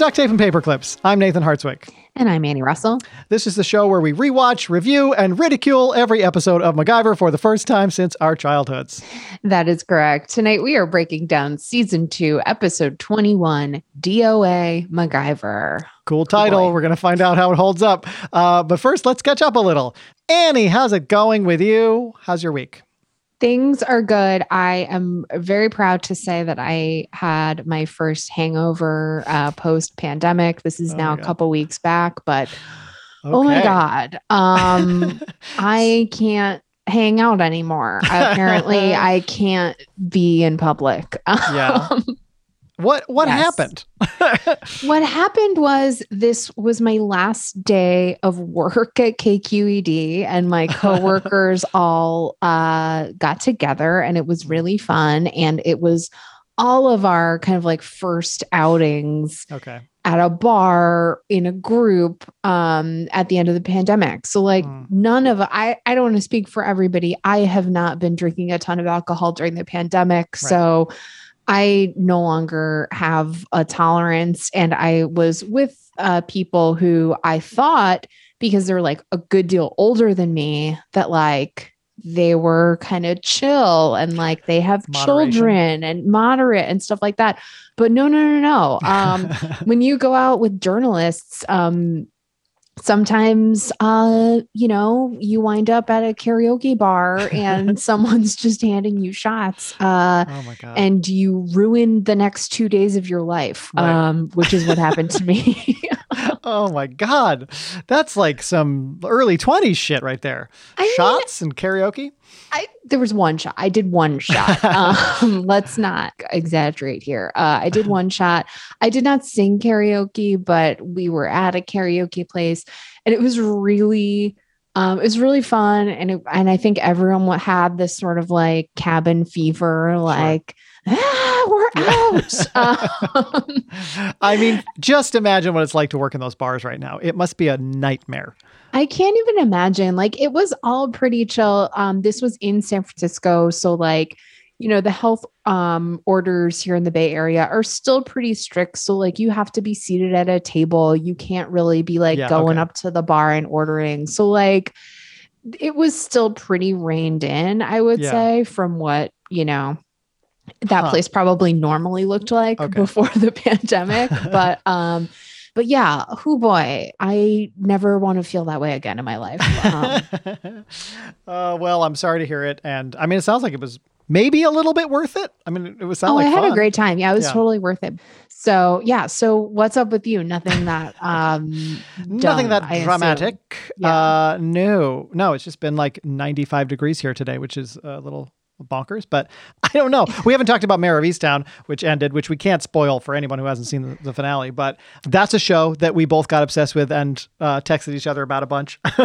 Duct Tape and Paper Clips. I'm Nathan Hartswick. And I'm Annie Russell. This is the show where we rewatch, review, and ridicule every episode of MacGyver for the first time since our childhoods. That is correct. Tonight we are breaking down season two, episode 21, DOA MacGyver. Cool title. Boy. We're going to find out how it holds up. Uh, but first, let's catch up a little. Annie, how's it going with you? How's your week? Things are good. I am very proud to say that I had my first hangover uh, post pandemic. This is Oh now a couple weeks back, but oh my God. Um, I can't hang out anymore. Apparently, I can't be in public. Yeah. What what Yes. happened? what happened was this was my last day of work at KQED and my coworkers all uh, got together and it was really fun and it was all of our kind of like first outings okay. at a bar in a group um at the end of the pandemic so like Mm. none of i i don't want to speak for everybody i have not been drinking a ton of alcohol during the pandemic so i no longer have a tolerance and i was with uh people who i thought because they're like a good deal older than me that like they were kind of chill and like they have Moderation. children and moderate and stuff like that but no no no no um when you go out with journalists um sometimes uh you know you wind up at a karaoke bar and someone's just handing you shots uh oh my god. and you ruin the next two days of your life Right. um which is what happened to me oh my god. That's like some early 20s shit right there. I mean- Shots and karaoke? I there was one shot. I did one shot. Um, let's not exaggerate here. Uh, I did one shot. I did not sing karaoke, but we were at a karaoke place, and it was really, um, it was really fun. And it, and I think everyone had this sort of like cabin fever, like ah, we're out. um, I mean, just imagine what it's like to work in those bars right now. It must be a nightmare. I can't even imagine. Like it was all pretty chill. Um, this was in San Francisco, so like, you know, the health um orders here in the Bay Area are still pretty strict. So like, you have to be seated at a table. You can't really be like Yeah, going okay. up to the bar and ordering. So like, it was still pretty reined in. I would Yeah. say from what you know. That Huh. place probably normally looked like Okay. before the pandemic, but um, but yeah, who boy, I never want to feel that way again in my life. Um, uh, well, I'm sorry to hear it. And I mean, it sounds like it was maybe a little bit worth it. I mean, it was sound oh, like I had fun. a great time. Yeah, it was Yeah. totally worth it. So yeah, so what's up with you? Nothing that um Nothing dumb, that dramatic. Yeah. Uh, no, no, it's just been like 95 degrees here today, which is a little bonkers, but I don't know. We haven't talked about Mare of Easttown, which ended, which we can't spoil for anyone who hasn't seen the, the finale, but that's a show that we both got obsessed with and uh, texted each other about a bunch.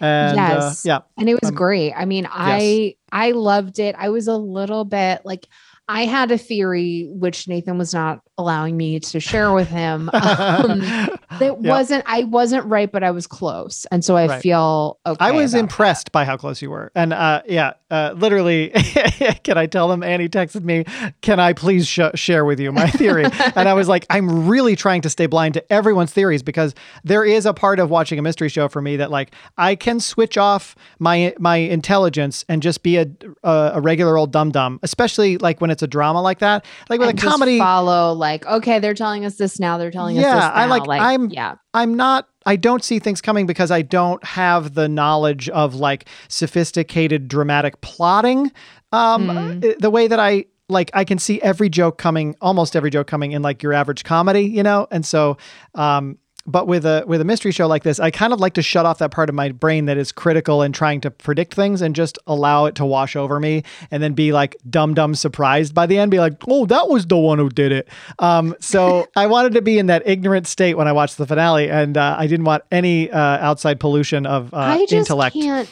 and Yes. uh, yeah, and it was Um, great. I mean, I I loved it. I was a little bit like I had a theory which Nathan was not allowing me to share with him. Um, that Yeah. wasn't I wasn't right, but I was close, and so I Right. feel okay. I was impressed by how close you were. And uh, yeah, uh, literally, can I tell them? Annie texted me, Can I please sh- share with you my theory? and I was like, I'm really trying to stay blind to everyone's theories because there is a part of watching a mystery show for me that, like, I can switch off my my intelligence and just be a, a, a regular old dum dum, especially like when it's a drama like that. Like with and a comedy, follow like okay they're telling us this now they're telling us Yeah, I now. like- I'm- yeah I'm not I don't see things coming because I don't have the knowledge of like sophisticated dramatic plotting. Um Mm. the way that I like I can see every joke coming, almost every joke coming in like your average comedy, you know? And so um but with a with a mystery show like this, I kind of like to shut off that part of my brain that is critical and trying to predict things and just allow it to wash over me and then be like dumb dumb surprised by the end, be like, oh, that was the one who did it. Um, so I wanted to be in that ignorant state when I watched the finale, and uh, I didn't want any uh, outside pollution of uh, I just intellect. can't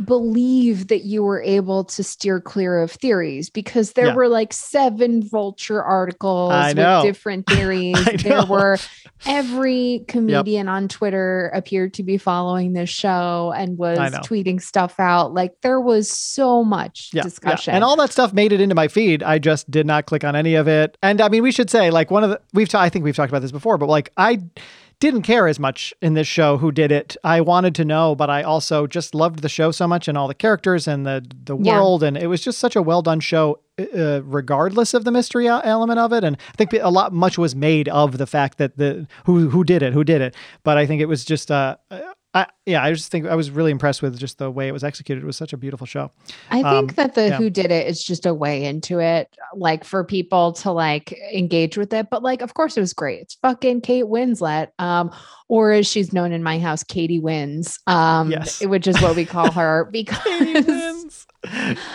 believe that you were able to steer clear of theories because there Yeah. were like seven vulture articles I with know. different theories. There were every comedian on Twitter appeared to be following this show and was tweeting stuff out. Like there was so much yeah, discussion. Yeah. And all that stuff made it into my feed. I just did not click on any of it. And I mean, we should say like one of the we've I think we've talked about this before, but like I didn't care as much in this show who did it. I wanted to know, but I also just loved the show so much and all the characters and the the Yeah. world and it was just such a well done show uh, regardless of the mystery e- element of it and I think a lot much was made of the fact that the who who did it, who did it. But I think it was just uh I, yeah, I just think I was really impressed with just the way it was executed. It was such a beautiful show. I think Um, that the yeah. who did it is just a way into it, like for people to like engage with it. But like, of course, it was great. It's fucking Kate Winslet, um, or as she's known in my house, Katie Wins, um, Yes. which is what we call her because Katie wins.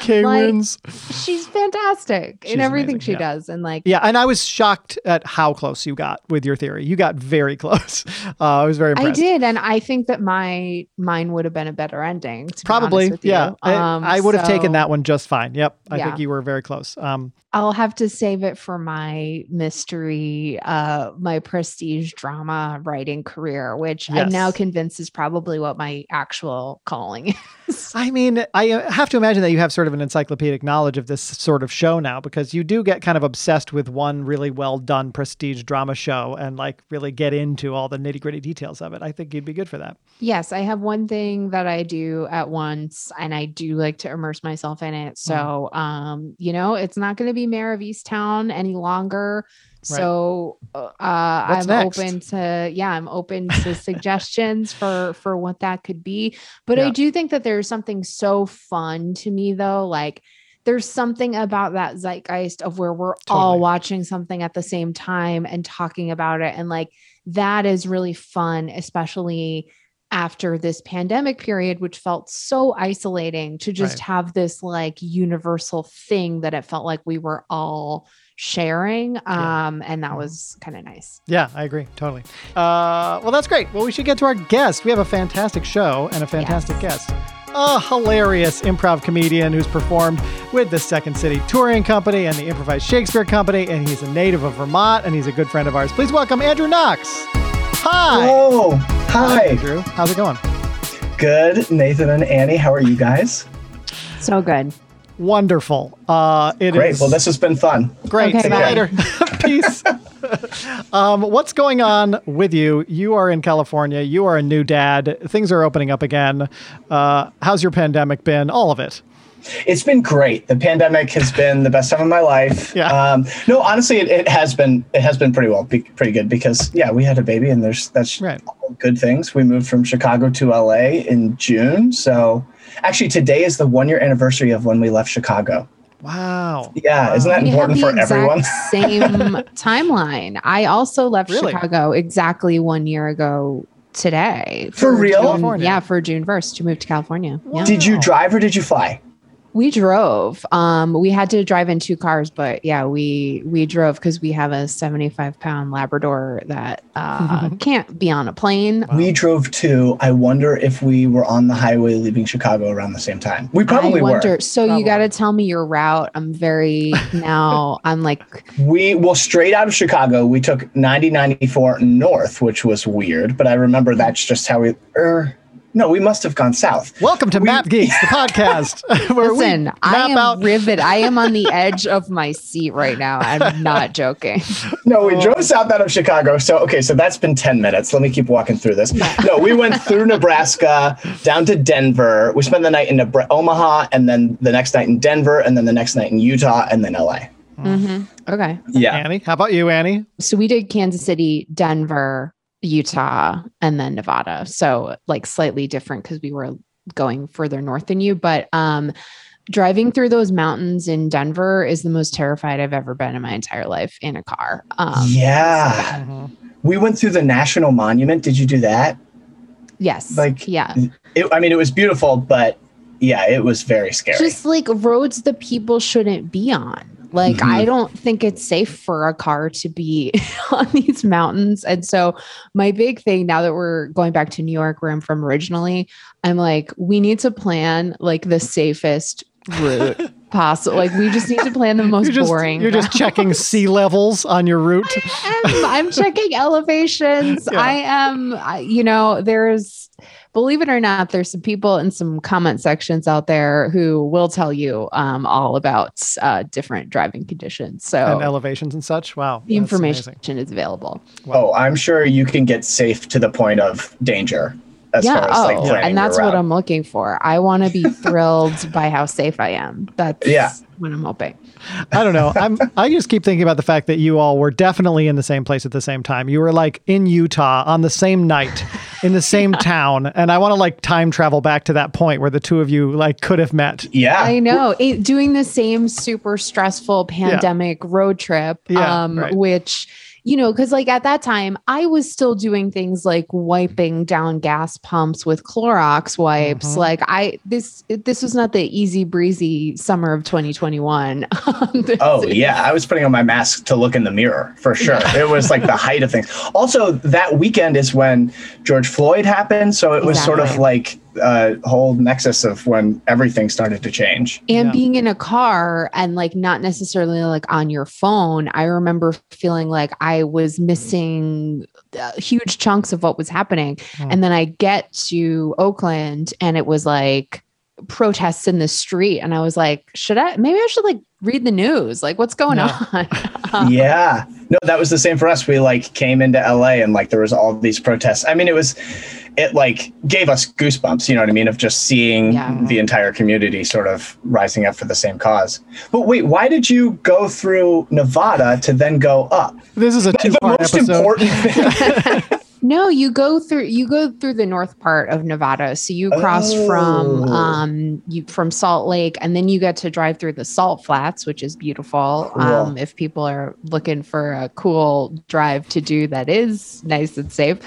K Like, wins. she's fantastic She's in everything amazing, she yeah. does, and like, Yeah, and I was shocked at how close you got with your theory. You got very close. Uh, I was very Impressed. I did, and I think that my mine would have been a better ending. To be Probably, with yeah. you. I, Um, I would have taken that one just fine. Yep, I Yeah. think you were very close. Um, I'll have to save it for my mystery, uh, my prestige drama writing career, which I'm now convinced is probably what my actual calling is. I mean, I uh, have to imagine that you have sort of an encyclopedic knowledge of this sort of show now because you do get kind of obsessed with one really well done prestige drama show and like really get into all the nitty gritty details of it. I think you'd be good for that. yes, I have one thing that I do at once, and I do like to immerse myself in it. So, um, you know, it's not going to be Mare of Easttown any longer. Right. So uh, I'm next? open to yeah, I'm open to suggestions for for what that could be. But I do think that there's something so fun to me though, like there's something about that zeitgeist of where we're all watching something at the same time and talking about it and like that is really fun especially after this pandemic period which felt so isolating to just Right. have this like universal thing that it felt like we were all sharing Yeah. um and that Mhm. was kind of nice Yeah, I agree. Totally. Uh, well, that's great. Well, we should get to our guest. We have a fantastic show and a fantastic guest. A hilarious improv comedian who's performed with the Second City Touring Company and the Improvised Shakespeare Company, and he's a native of Vermont, and he's a good friend of ours. Please welcome Andrew Knox. Hi. Oh, Hi. Andrew. How's it going? Good. Nathan and Annie, how are you guys? so good Wonderful. Uh, it Great. is Well, this has been fun. great. Okay, See you later. Peace. um, what's going on with you? You are in California. You are a new dad. Things are opening up again. Uh, how's your pandemic been? All of it. It's been great. The pandemic has been the best time of my life. Yeah. Um, no, honestly, it, it has been. It has been pretty well, be, pretty good because yeah, we had a baby, and there's that's Right. all good things. We moved from Chicago to LA in June, so actually today is the one year anniversary of when we left Chicago. Wow. Yeah, isn't that we have important the for everyone? same timeline i also left Really? chicago exactly one year ago today For real? June- yeah for june 1st to move to california yeah. Did you drive or did you fly? We drove um we had to drive in two cars but yeah we we drove because we have a 75 pound labrador that uh can't be on a plane We drove too. I wonder if we were on the highway leaving Chicago around the same time. We probably I wonder. were. So Probably. you got to tell me your route. I'm very now. I'm like, We well straight out of Chicago, we took 9094 north, which was weird, but I remember that's just how we er no, we must have gone south. Welcome to We- Map Geeks, the podcast where listen. we I am out. rivet. I am on the edge of my seat right now. I'm not joking. No, we drove south out of Chicago. So okay, so that's been 10 minutes. Let me keep walking through this. No, we went through Nebraska down to Denver. We spent the night in Nebra- Omaha and then the next night in Denver and then the next night in Utah and then LA. hmm Okay. Yeah. Annie, how about you, Annie? So we did Kansas City, Denver, Utah, and then Nevada. So like slightly different because we were going further north than you. But um, driving through those mountains in Denver is the most terrified I've ever been in my entire life in a car. Um, yeah. Mhm. We went through the National Monument. Did you do that? Yes. Like, yeah. It, I mean, it was beautiful, but yeah, it was very scary. Just like roads that people shouldn't be on. Like, Mhm. I don't think it's safe for a car to be on these mountains. And so, my big thing now that we're going back to New York, where I'm from originally, I'm like, we need to plan like the safest route possible. Like, we just need to plan the most You're just, boring. you're just checking sea levels on your route. am. I'm checking elevations. Yeah. I am, I- you know, there's, believe it or not, there's some people in some comment sections out there who will tell you um, all about uh, different driving conditions. So and elevations and such. Wow. the information amazing. is available. Oh, I'm sure you can get safe to the point of danger as yeah. far as like Oh, planning and that's what route. I'm looking for. I want to be thrilled by how safe I am. That's Yeah. what I'm hoping. I don't know. I'm I just keep thinking about the fact that you all were definitely in the same place at the same time. You were like in Utah on the same night in the same town and I want to like time travel back to that point where the two of you like could have met. Yeah. I know. It, doing the same super stressful pandemic road trip, Yeah, um, right. which, you know, because like at that time, I was still doing things like wiping down gas pumps with Clorox wipes. Mhm. Like I, this, this was not the easy breezy summer of 2021. Oh yeah, I was putting on my mask to look in the mirror for sure. It was like the height of things. Also, that weekend is when George Floyd happened, so it was sort of like a whole nexus of when everything started to change. and Yeah. being in a car and like not necessarily like on your phone i remember feeling like i was missing uh, huge chunks of what was happening Hmm. and then i get to oakland and it was like protests in the street and i was like should i maybe i should like read the news like what's going Yeah. on yeah. No, that was the same for us. We like came into LA and like there was all these protests. I mean, it was it like gave us goosebumps, you know what I mean, of just seeing Yeah. the entire community sort of rising up for the same cause. But wait, why did you go through Nevada to then go up? This is a The two-part most episode. important thing. No, you go through you go through the north part of Nevada. So you cross from Oh. um you from Salt Lake and then you get to drive through the Salt Flats, which is beautiful. Cool. Um if people are looking for a cool drive to do that is nice and safe.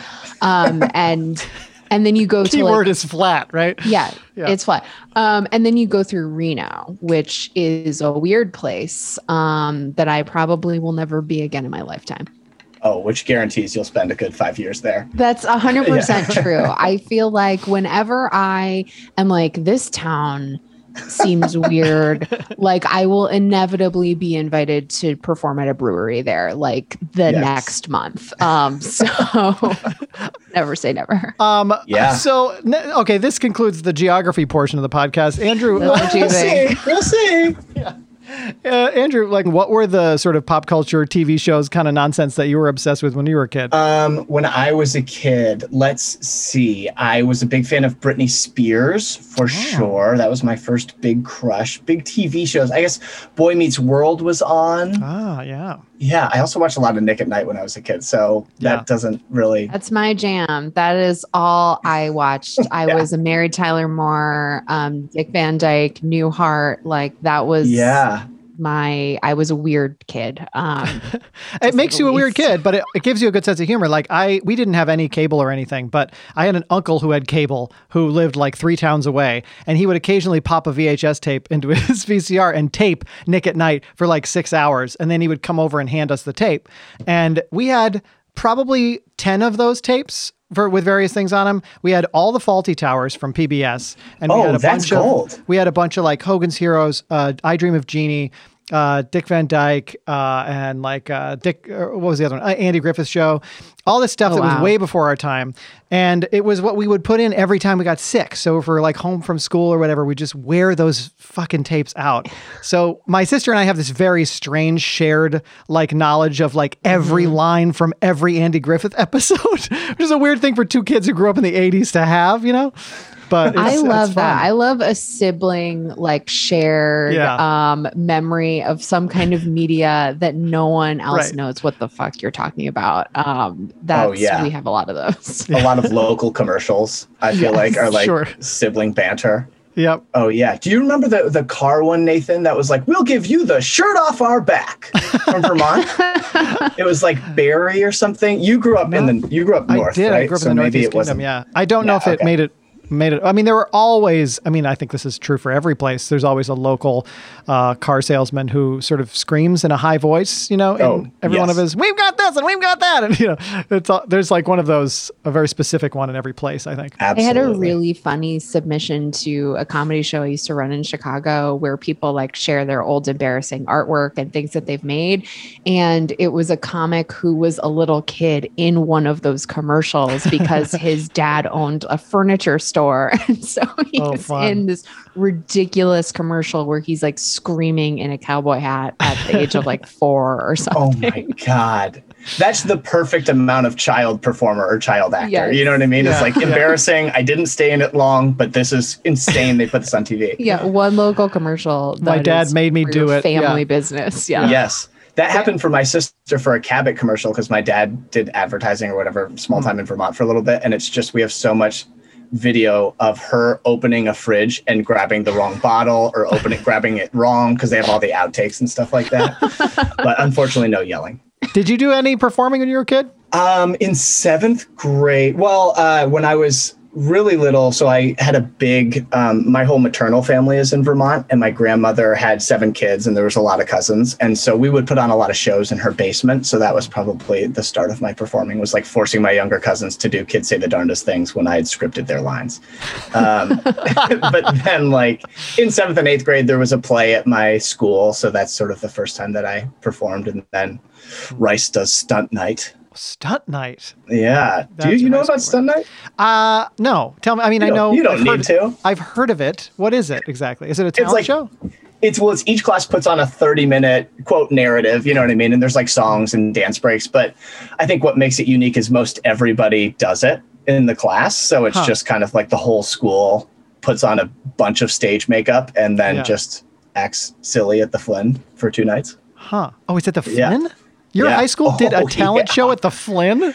Um and and then you go to Key like, word is flat, right? yeah, Yeah. it's flat. Um, and then you go through Reno, which is a weird place um, that I probably will never be again in my lifetime. Oh, which guarantees you'll spend a good five years there. That's a hundred percent Yeah. true. I feel like whenever I am like, this town seems weird, like I will inevitably be invited to perform at a brewery there, like the Yes. next month. Um, so never say never. Um Yeah. so okay, this concludes the geography portion of the podcast. Andrew, What do you We'll see. We'll see. Uh, Andrew, like what were the sort of pop culture TV shows kind of nonsense that you were obsessed with when you were a kid? Um, when I was a kid, let's see. I was a big fan of Britney Spears for sure. That was my first big crush. Big TV shows. I guess Boy Meets World was on. ah, yeah. Yeah, I also watched a lot of Nick at Night when I was a kid, so Yeah. that doesn't really. That's my jam. That is all I watched. I Yeah. was a Mary Tyler Moore, um, Dick Van Dyke, Newhart. Like that was Yeah, my. I was a weird kid. Um, it makes you a weird kid, but it, it gives you a good sense of humor. Like I, we didn't have any cable or anything, but I had an uncle who had cable who lived like three towns away, and he would occasionally pop a VHS tape into his VCR and tape Nick at Night for like six hours, and then he would come over and hand us the tape, and we had probably ten of those tapes. For, with various things on them, we had all the Fawlty Towers from PBS, and we Oh, had a that's bunch gold. of we had a bunch of like Hogan's Heroes, uh, I Dream of Jeannie, uh, Dick Van Dyke, uh, and like uh, Dick. Uh, what was the other one? Uh, Andy Griffith Show. All this stuff Oh, that was way before our time, and it was what we would put in every time we got sick. So if we're like home from school or whatever, we just wear those fucking tapes out. So my sister and I have this very strange shared like knowledge of like every Mm-hmm. line from every Andy Griffith episode, which is a weird thing for two kids who grew up in the '80s to have, you know. But I love it's that. I love a sibling like shared Yeah. um, memory of some kind of media that no one else Right. knows what the fuck you're talking about. Um, that's Oh, yeah. we have a lot of those. a lot of local commercials. I feel Yes, like are like sure. sibling banter. Yep. Oh yeah. Do you remember the the car one, Nathan? That was like, "We'll give you the shirt off our back" from Vermont. it was like Barry or something. You grew up in the you grew up north, I did. right? I grew up So in the maybe Northeast it Kingdom. wasn't. Yeah. I don't know Yeah, if it okay. made it made it. I mean, there were always. I mean, I think this is true for every place. There's always a local uh, car salesman who sort of screams in a high voice. You know, in Oh, every one of yes. his. We've got this and we've got that, and you know, it's all, there's like one of those a very specific one in every place. I think. Absolutely. I had a really funny submission to a comedy show I used to run in Chicago where people like share their old embarrassing artwork and things that they've made. And it was a comic who was a little kid in one of those commercials because his dad owned a furniture store. And so he's Oh, fun. in this ridiculous commercial where he's like screaming in a cowboy hat at the age of like four or something. Oh my god. That's the perfect amount of child performer or child actor. Yes. You know what I mean? Yeah. It's like embarrassing. I didn't stay in it long, but this is insane. they put this on TV. Yeah, one local commercial. My dad made me do your it, yeah. Family business. Yeah. Yes. That happened for my sister for a Cabot commercial because my dad did advertising or whatever small Hmm. time in Vermont for a little bit. And it's just, we have so much video of her opening a fridge and grabbing the wrong bottle or opening, grabbing it wrong because they have all the outtakes and stuff like that. but unfortunately, no yelling. Did you do any performing when you were a kid? Um, in seventh grade, well, uh, when I was really little, so I had a big. Um, my whole maternal family is in Vermont, and my grandmother had seven kids, and there was a lot of cousins, and so we would put on a lot of shows in her basement. So that was probably the start of my performing. Was like forcing my younger cousins to do "Kids Say the Darndest Things" when I had scripted their lines. Um, but then, like in seventh and eighth grade, there was a play at my school, so that's sort of the first time that I performed, and then Rice does stunt night. Stunt night. Yeah. Do That's you, you know about. Stunt Night? Uh no. Tell me. I mean, I know you don't I've heard, need to. I've heard of it. What is it exactly? Is it a talent like- show? It's well, it's each class puts on a 30 minute quote narrative, you know what I mean? And there's like songs and dance breaks. But I think what makes it unique is most everybody does it in the class. So it's Huh. just kind of like the whole school puts on a bunch of stage makeup and then Yeah. just acts silly at the Flynn for two nights. Huh. Oh, is it the Yeah. Your Yeah. high school did a Oh, talent yeah. show at the Flynn?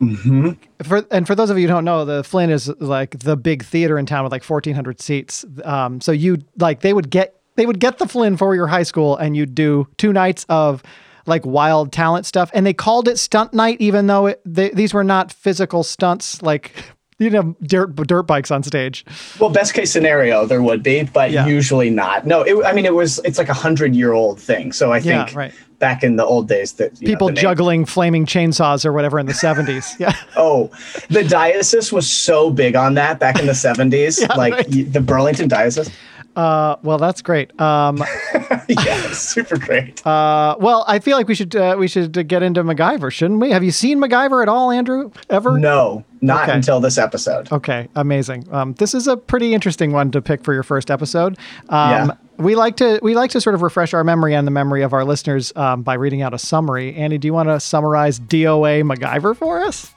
Mm-hmm. For and for those of you who don't know, the Flynn is like the big theater in town with like fourteen hundred seats. Um, so you like they would get they would get the Flynn for your high school, and you'd do two nights of like wild talent stuff, and they called it stunt night, even though it, they, these were not physical stunts like you know dirt dirt bikes on stage. Well, best case scenario, there would be, but Yeah. usually not. No, it, I mean, it was, it's like a hundred year old thing. So I Yeah, think right. Back in the old days that you know, People name- juggling flaming chainsaws or whatever in the seventies. Yeah. Oh, the diocese was so big on that back in the 70s. Yeah, like right. the Burlington diocese. Uh, well, that's great. Um, yeah, super great. uh, well, I feel like we should uh, we should get into MacGyver, shouldn't we? Have you seen MacGyver at all, Andrew? Ever? No, not Okay. until this episode. Okay, amazing. Um, this is a pretty interesting one to pick for your first episode. Um, Yeah. We like to we like to sort of refresh our memory and the memory of our listeners um, by reading out a summary. Andy, do you want to summarize DOA MacGyver for us?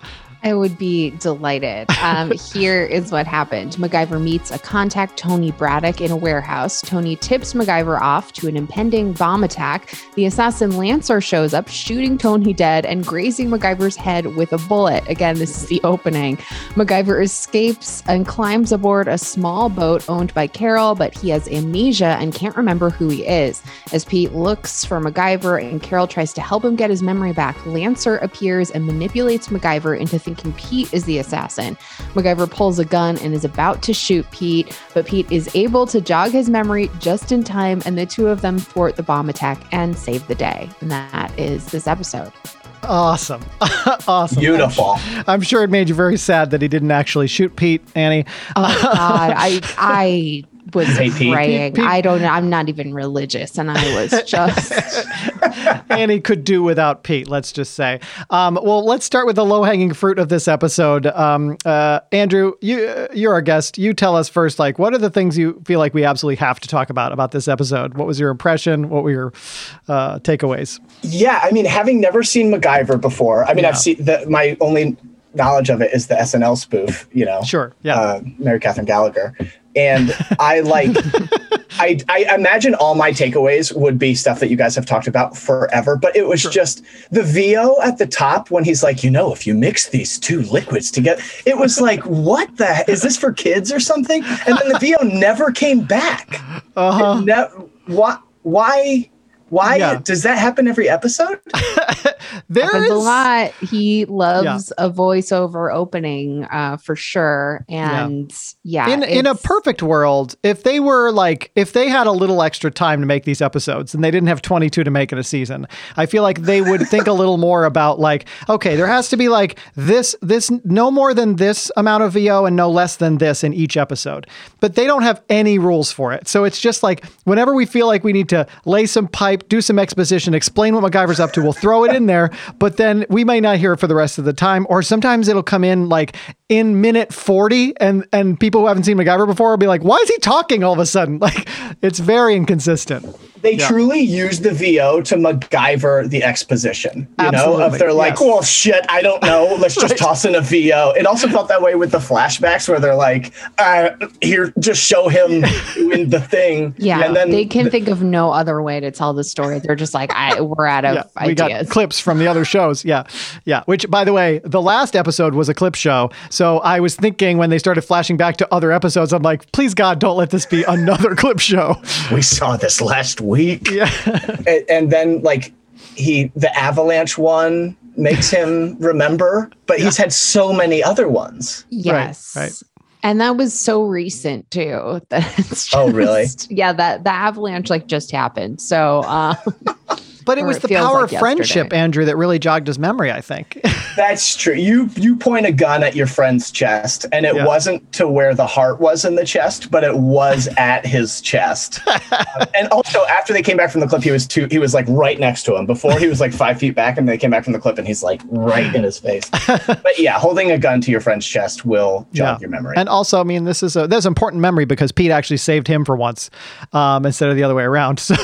I would be delighted. Um, here is what happened MacGyver meets a contact, Tony Braddock, in a warehouse. Tony tips MacGyver off to an impending bomb attack. The assassin Lancer shows up, shooting Tony dead and grazing MacGyver's head with a bullet. Again, this is the opening. MacGyver escapes and climbs aboard a small boat owned by Carol, but he has amnesia and can't remember who he is. As Pete looks for MacGyver and Carol tries to help him get his memory back, Lancer appears and manipulates MacGyver into thinking Pete is the assassin. MacGyver pulls a gun and is about to shoot Pete, but Pete is able to jog his memory just in time, and the two of them thwart the bomb attack and save the day. And that is this episode. Awesome, awesome, Beautiful. I'm sure it made you very sad that he didn't actually shoot Pete, Annie. Oh God, I I was Hey, praying. Pete- I don't know. I'm not even religious, and I was just Annie could do without Pete, let's just say. Um, well, let's start with the low hanging fruit of this episode. Um, uh, Andrew, you, uh, you're our guest. You tell us first, like, what are the things you feel like we absolutely have to talk about about this episode? What was your impression? What were your uh, takeaways? Yeah, I mean, having never seen MacGyver before, I mean, Yeah. I've seen the, my only knowledge of it is the SNL spoof, you know, Sure. Yeah. uh, Mary Katherine Gallagher. And I like, I, I imagine all my takeaways would be stuff that you guys have talked about forever, but it was just the VO at the top when he's like, you know, if you mix these two liquids together, it was like, what the, is this for kids or something? And then the VO never came back. Uh-huh. Ne- why, why, Why Yeah. does that happen every episode? There happens is a lot. He loves a voiceover opening uh, for sure. And yeah, in in a perfect world, if they were like if they had a little extra time to make these episodes and they didn't have 22 to make in a season, I feel like they would think a little more about like okay, there has to be like this this no more than this amount of VO and no less than this in each episode. But they don't have any rules for it. So it's just like whenever we feel like we need to lay some pipe, do some exposition, explain what MacGyver's up to, we'll throw it in there, but then we may not hear it for the rest of the time or sometimes it'll come in like in minute 40 and and people who haven't seen MacGyver before will be like, "Why is he talking all of a sudden?" Like it's very inconsistent. They truly use the VO to MacGyver the exposition. You know, Absolutely, if they're like, yes. well, shit, I don't know. Let's just toss in a VO. It also felt that way with the flashbacks where they're like, uh, here, just show him doing the thing. yeah, And then they can think of no other way to tell the story. They're just like, I we're out of Yeah, we got clips from the other shows. Yeah. Yeah. Which, by the way, the last episode was a clip show. So I was thinking when they started flashing back to other episodes, I'm like, please God, don't let this be another clip show. we saw this last week. Yeah. and, and then like he the avalanche one makes him remember but he's had so many other ones Yes. right. And that was so recent too. That it's Oh, really? Yeah, that the avalanche like just happened. So um, But it was it the feels power like of friendship, yesterday. Andrew, that really jogged his memory, I think. that's true you you point a gun at your friend's chest and it Yeah. wasn't to where the heart was in the chest but it was at his chest Uh, and also after they came back from the clip he was two he was like right next to him before he was like five feet back and they came back from the clip and he's like right in his face but yeah holding a gun to your friend's chest will jog Yeah. your memory And also, I mean, this is a there's important memory because Pete actually saved him for once, um, instead of the other way around. So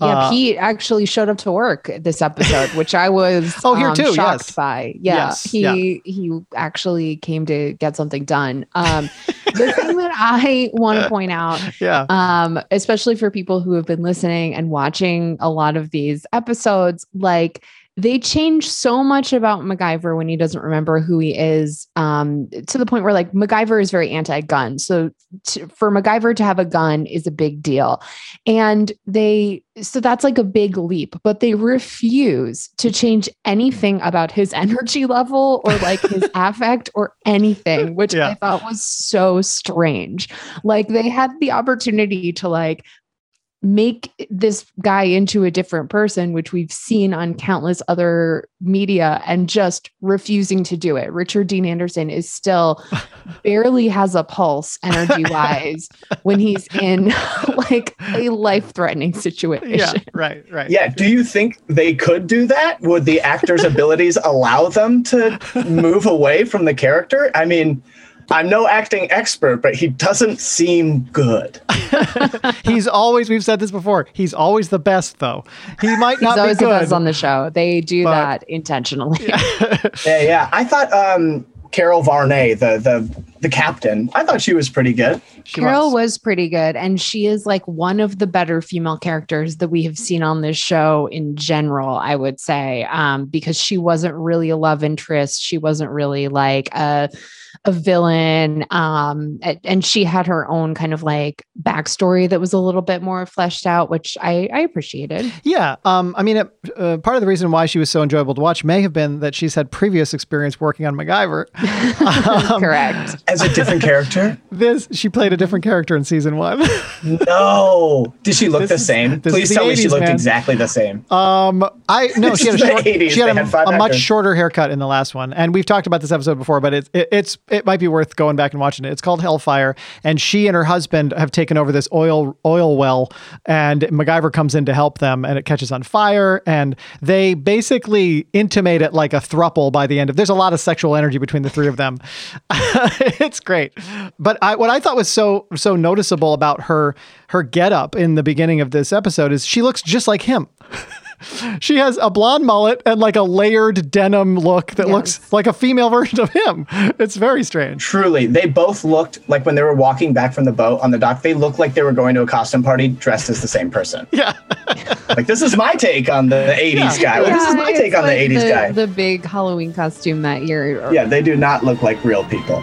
yeah, uh, Pete actually showed up to work this episode, which I was Oh, here um, too, shocked yes. by. Yeah, Yes, he yeah. he actually came to get something done. Um, the thing that I want to point out yeah. um, especially for people who have been listening and watching a lot of these episodes, like they change so much about MacGyver when he doesn't remember who he is, um, to the point where like MacGyver is very anti-gun. So to, for MacGyver to have a gun is a big deal, and they so that's like a big leap. But they refuse to change anything about his energy level or like his affect or anything, which Yeah. I thought was so strange like they had the opportunity to like make this guy into a different person which we've seen on countless other media and just refusing to do it richard dean anderson is still barely has a pulse energy wise when he's in like a life threatening situation Yeah. Right. Right. Yeah. Do you think they could do that? Would the actor's abilities allow them to move away from the character? I mean, I'm no acting expert, but he doesn't seem good. He's always. We've said this before. He's always the best, though. He might he's not be always the best on the show they do but- that intentionally Yeah, yeah. I thought um, Carol Varney, the the the captain, I thought she was pretty good. She Carol was. was pretty good, and she is like one of the better female characters that we have seen on this show in general. I would say, um, because she wasn't really a love interest, she wasn't really like a a villain, um, and she had her own kind of like backstory that was a little bit more fleshed out, which I, I appreciated. Yeah. Um, I mean, it, uh, part of the reason why she was so enjoyable to watch may have been that she's had previous experience working on MacGyver. Um, Correct. As a different character? This she played a different character in season one. No. Did she look This the same? is Please the tell me she looked man. exactly the same. Um, I no, she had a short, 80s. she had They a, had a much shorter haircut in the last one, and we've talked about this episode before, but it's it, it's it might be worth going back and watching it. It's called Hellfire, and she and her husband have taken over this oil oil well, and MacGyver comes in to help them, and it catches on fire, and they basically intimate it like a thruple by the end of. There's a lot of sexual energy between the three of them. it's great, but I, what I thought was so so noticeable about her her getup in the beginning of this episode is she looks just like him. She has a blonde mullet and like a layered denim look that Yes. looks like a female version of him. It's very strange. Truly, they both looked like when they were walking back from the boat on the dock, they looked like they were going to a costume party dressed as the same person. Yeah. Like, this is my take on the 80s guy. Well, this is my take on the like 80s guy. The big Halloween costume that year. yeah, they do not look like real people.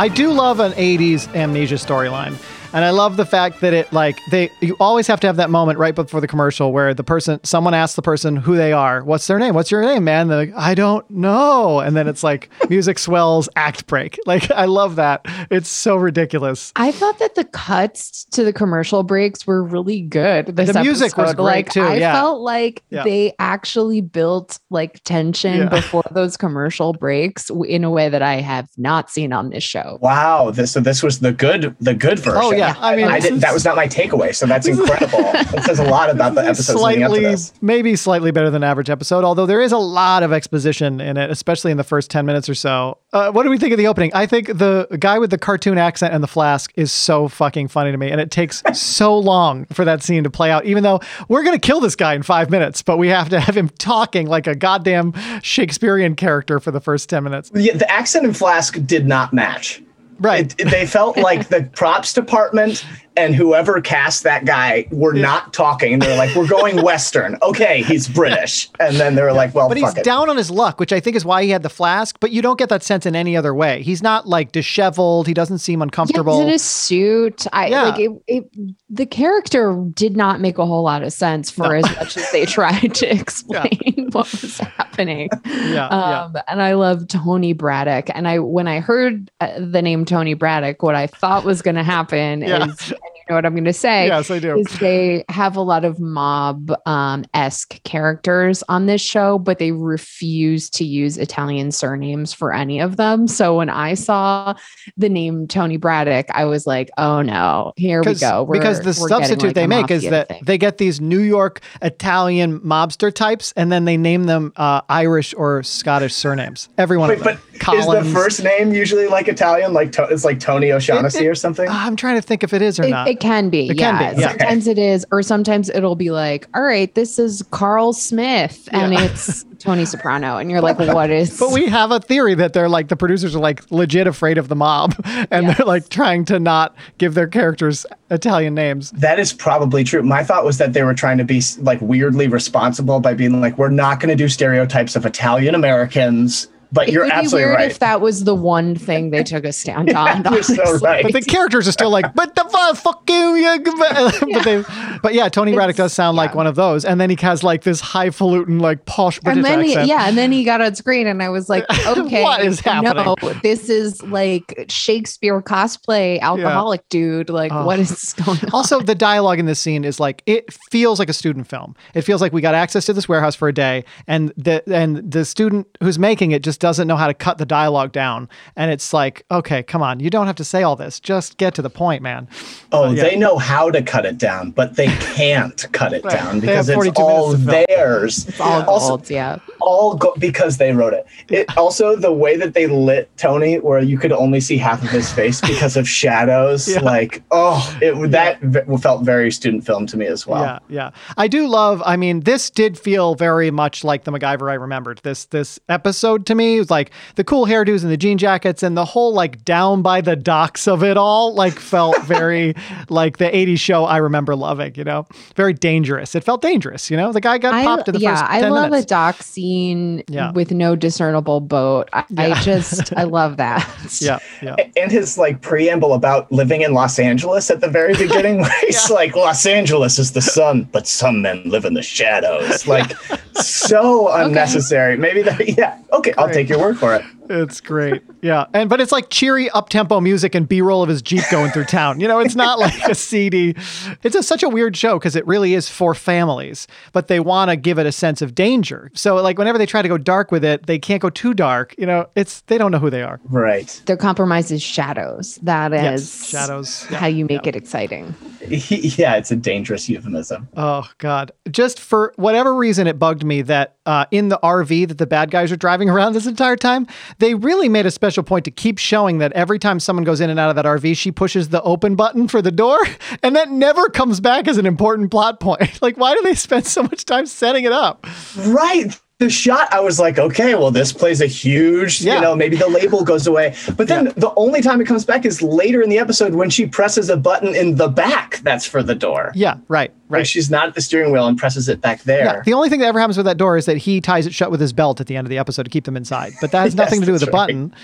I do love an 80s amnesia storyline. And I love the fact that it like they you always have to have that moment right before the commercial where the person someone asks the person who they are. What's their name? What's your name, man? They're like, I don't know. And then it's like music swells, act break. Like I love that. It's so ridiculous. I thought that the cuts to the commercial breaks were really good. This The music was great, like, too, I yeah. felt like Yeah. they actually built like tension Yeah. before those commercial breaks in a way that I have not seen on this show. Wow, this so this was the good the good oh, version. Oh, yeah. I mean, I didn't, that was not my takeaway, so that's incredible. that says a lot about the episodes leading up to slightly maybe slightly better than average episode although there is a lot of exposition in it especially in the first 10 minutes or so uh, what do we think of the opening i think the guy with the cartoon accent and the flask is so fucking funny to me and it takes so long for that scene to play out even though we're going to kill this guy in five minutes but we have to have him talking like a goddamn shakespearean character for the first 10 minutes Yeah, the accent and flask did not match. Right. It, they felt like the props department and whoever cast that guy were not talking. They're like, "We're going Western." Okay, he's British, and then they were like, "Well, But he's it." down on his luck, which I think is why he had the flask. But you don't get that sense in any other way. He's not like disheveled. He doesn't seem Yeah, uncomfortable. he's in a suit. I Yeah. like it, it. The character did not make a whole lot of sense for as much as they tried to explain what was happening. yeah, yeah. Um, and I love Tony Braddock. And I, when I heard uh, the name Tony Braddock, what I thought was going to happen Yeah. is, and you know what I'm going to say, Yes, I do. is they have a lot of mob um, esque characters on this show, but they refuse to use Italian surnames for any of them. So when I saw the name Tony Braddock, I was like, oh no, here we go. We're- because the we're getting, substitute like, they make is that thing. they get these New York Italian mobster types, and then they name them uh, Irish or Scottish surnames. Everyone. Wait, of them. but is the first name usually like Italian? Like to, it's like Tony O'Shaughnessy or something? I'm trying to think if it is or It, not. it can be. It can yeah. be, yeah. Sometimes it is, or sometimes it'll be like, all right, this is Carl Smith, and Yeah. it's Tony Soprano, and you're like, what is? but we have a theory that they're like the producers are like legit afraid of the mob, and Yes. they're like trying to not give their characters Italian names. That is probably true. My thought was that they were trying to be like weirdly responsible by being like, we're not going to do stereotypes of Italian Americans. But it you're would be weird right. if that was the one thing they took a stand on. You're so right. But the characters are still like, but the fuck you, yeah, but they, but yeah, Tony Braddock does sound like one of those, and then he has like this highfalutin, like posh British and then he, accent. yeah, and then he got on screen, and I was like, okay, What is happening? No, this is like Shakespeare cosplay alcoholic dude. Like, Oh. what is going on? Also, the dialogue in this scene is like it feels like a student film. It feels like we got access to this warehouse for a day, and the and the student who's making it just doesn't know how to cut the dialogue down. And it's like, okay, come on, you don't have to say all this. Just get to the point, man. Oh, yeah. they know how to cut it down, but they can't cut it Right. down because it's all minutes to film. theirs. It's all Also, gold, yeah. all go- because they wrote it. It also the way that they lit Tony, where you could only see half of his face because of shadows. Yeah. Like, oh, it that v- felt very student film to me as well. Yeah, yeah. I do love. I mean, this did feel very much like the MacGyver I remembered. This this episode to me was like the cool hairdos and the jean jackets and the whole like down by the docks of it all. Like felt very like the '80s show I remember loving. You know, very dangerous. It felt dangerous. You know, the guy got I, popped in the yeah, first I love minutes. a dock scene Yeah. with no discernible boat. I, I just, I love that. Yeah, yeah. And his like preamble about living in Los Angeles at the very beginning, where he's like, Los Angeles is the sun, but some men live in the shadows. Like, so unnecessary. Maybe that, yeah. Okay, I'll Great. Take your word for it. It's great. Yeah. And but it's like cheery up tempo music and B roll of his Jeep going through town. You know, it's not like a CD. It's a, such a weird show because it really is for families, but they want to give it a sense of danger. So like whenever they try to go dark with it, they can't go too dark. You know, it's they don't know who they are. Right. Their compromise is shadows. That is Yes, shadows. Yeah, how you make yeah. it exciting. Yeah, it's a dangerous euphemism. Oh God! Just for whatever reason, it bugged me that uh, in the RV that the bad guys are driving around this entire time, they really made a special point to keep showing that every time someone goes in and out of that RV, she pushes the open button for the door, and that never comes back as an important plot point. like, why do they spend so much time setting it up? Right. The shot, I was like, okay, well, this plays a huge, Yeah. you know, maybe the label goes away. But then Yeah. the only time it comes back is later in the episode when she presses a button in the back that's for the door. Yeah, right, Like right. she's not at the steering wheel and presses it back there. Yeah, the only thing that ever happens with that door is that he ties it shut with his belt at the end of the episode to keep them inside. But that has Yes, nothing to do with the right. button.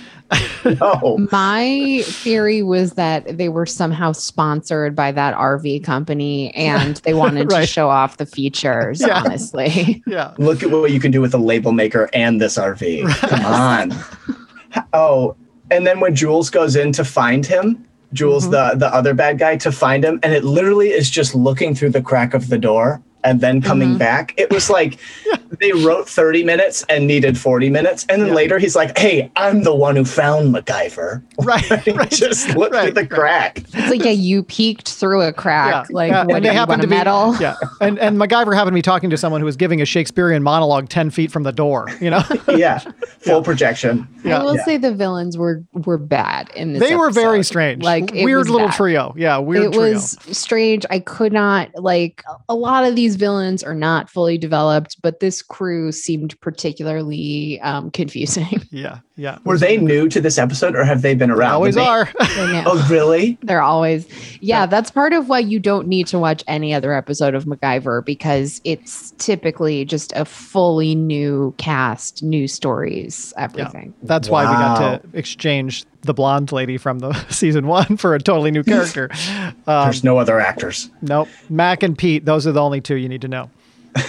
No. My theory was that they were somehow sponsored by that RV company and they wanted Right. to show off the features, Yeah. honestly. Yeah. Look at what you can do with a label maker and this RV. Come on. Oh, and then when Jules goes in to find him, Jules, mm-hmm. the the other bad guy, to find him, and it literally is just looking through the crack of the door and then coming uh-huh. back. It was like they wrote 30 minutes and needed 40 minutes. And then Yeah. later he's like, Hey, I'm the one who found MacGyver. Right. Right. just looked Right, through the right. crack. It's like, yeah, you peeked through a crack. Like, yeah, when and they you happen want to a be medal. yeah, and and MacGyver happened to be talking to someone who was giving a Shakespearean monologue ten feet from the door. You know, Yeah. Full projection. Yeah. I will Yeah. say the villains were were bad in this. they were very strange, Like weird little bad. trio. Yeah, weird it trio. was strange. I could not like a lot of these villains are not fully developed, but this crew seemed particularly um, confusing. yeah, yeah. Were they new to this episode or have they been They around? always they- are. Oh, really? They're always, yeah, that's part of why you don't need to watch any other episode of MacGyver because it's typically just a fully new cast, new stories, everything. That's why we got to exchange the blonde lady from the season one for a totally new character. Um, There's no other actors. nope, Mac and Pete. Those are the only two you need to know.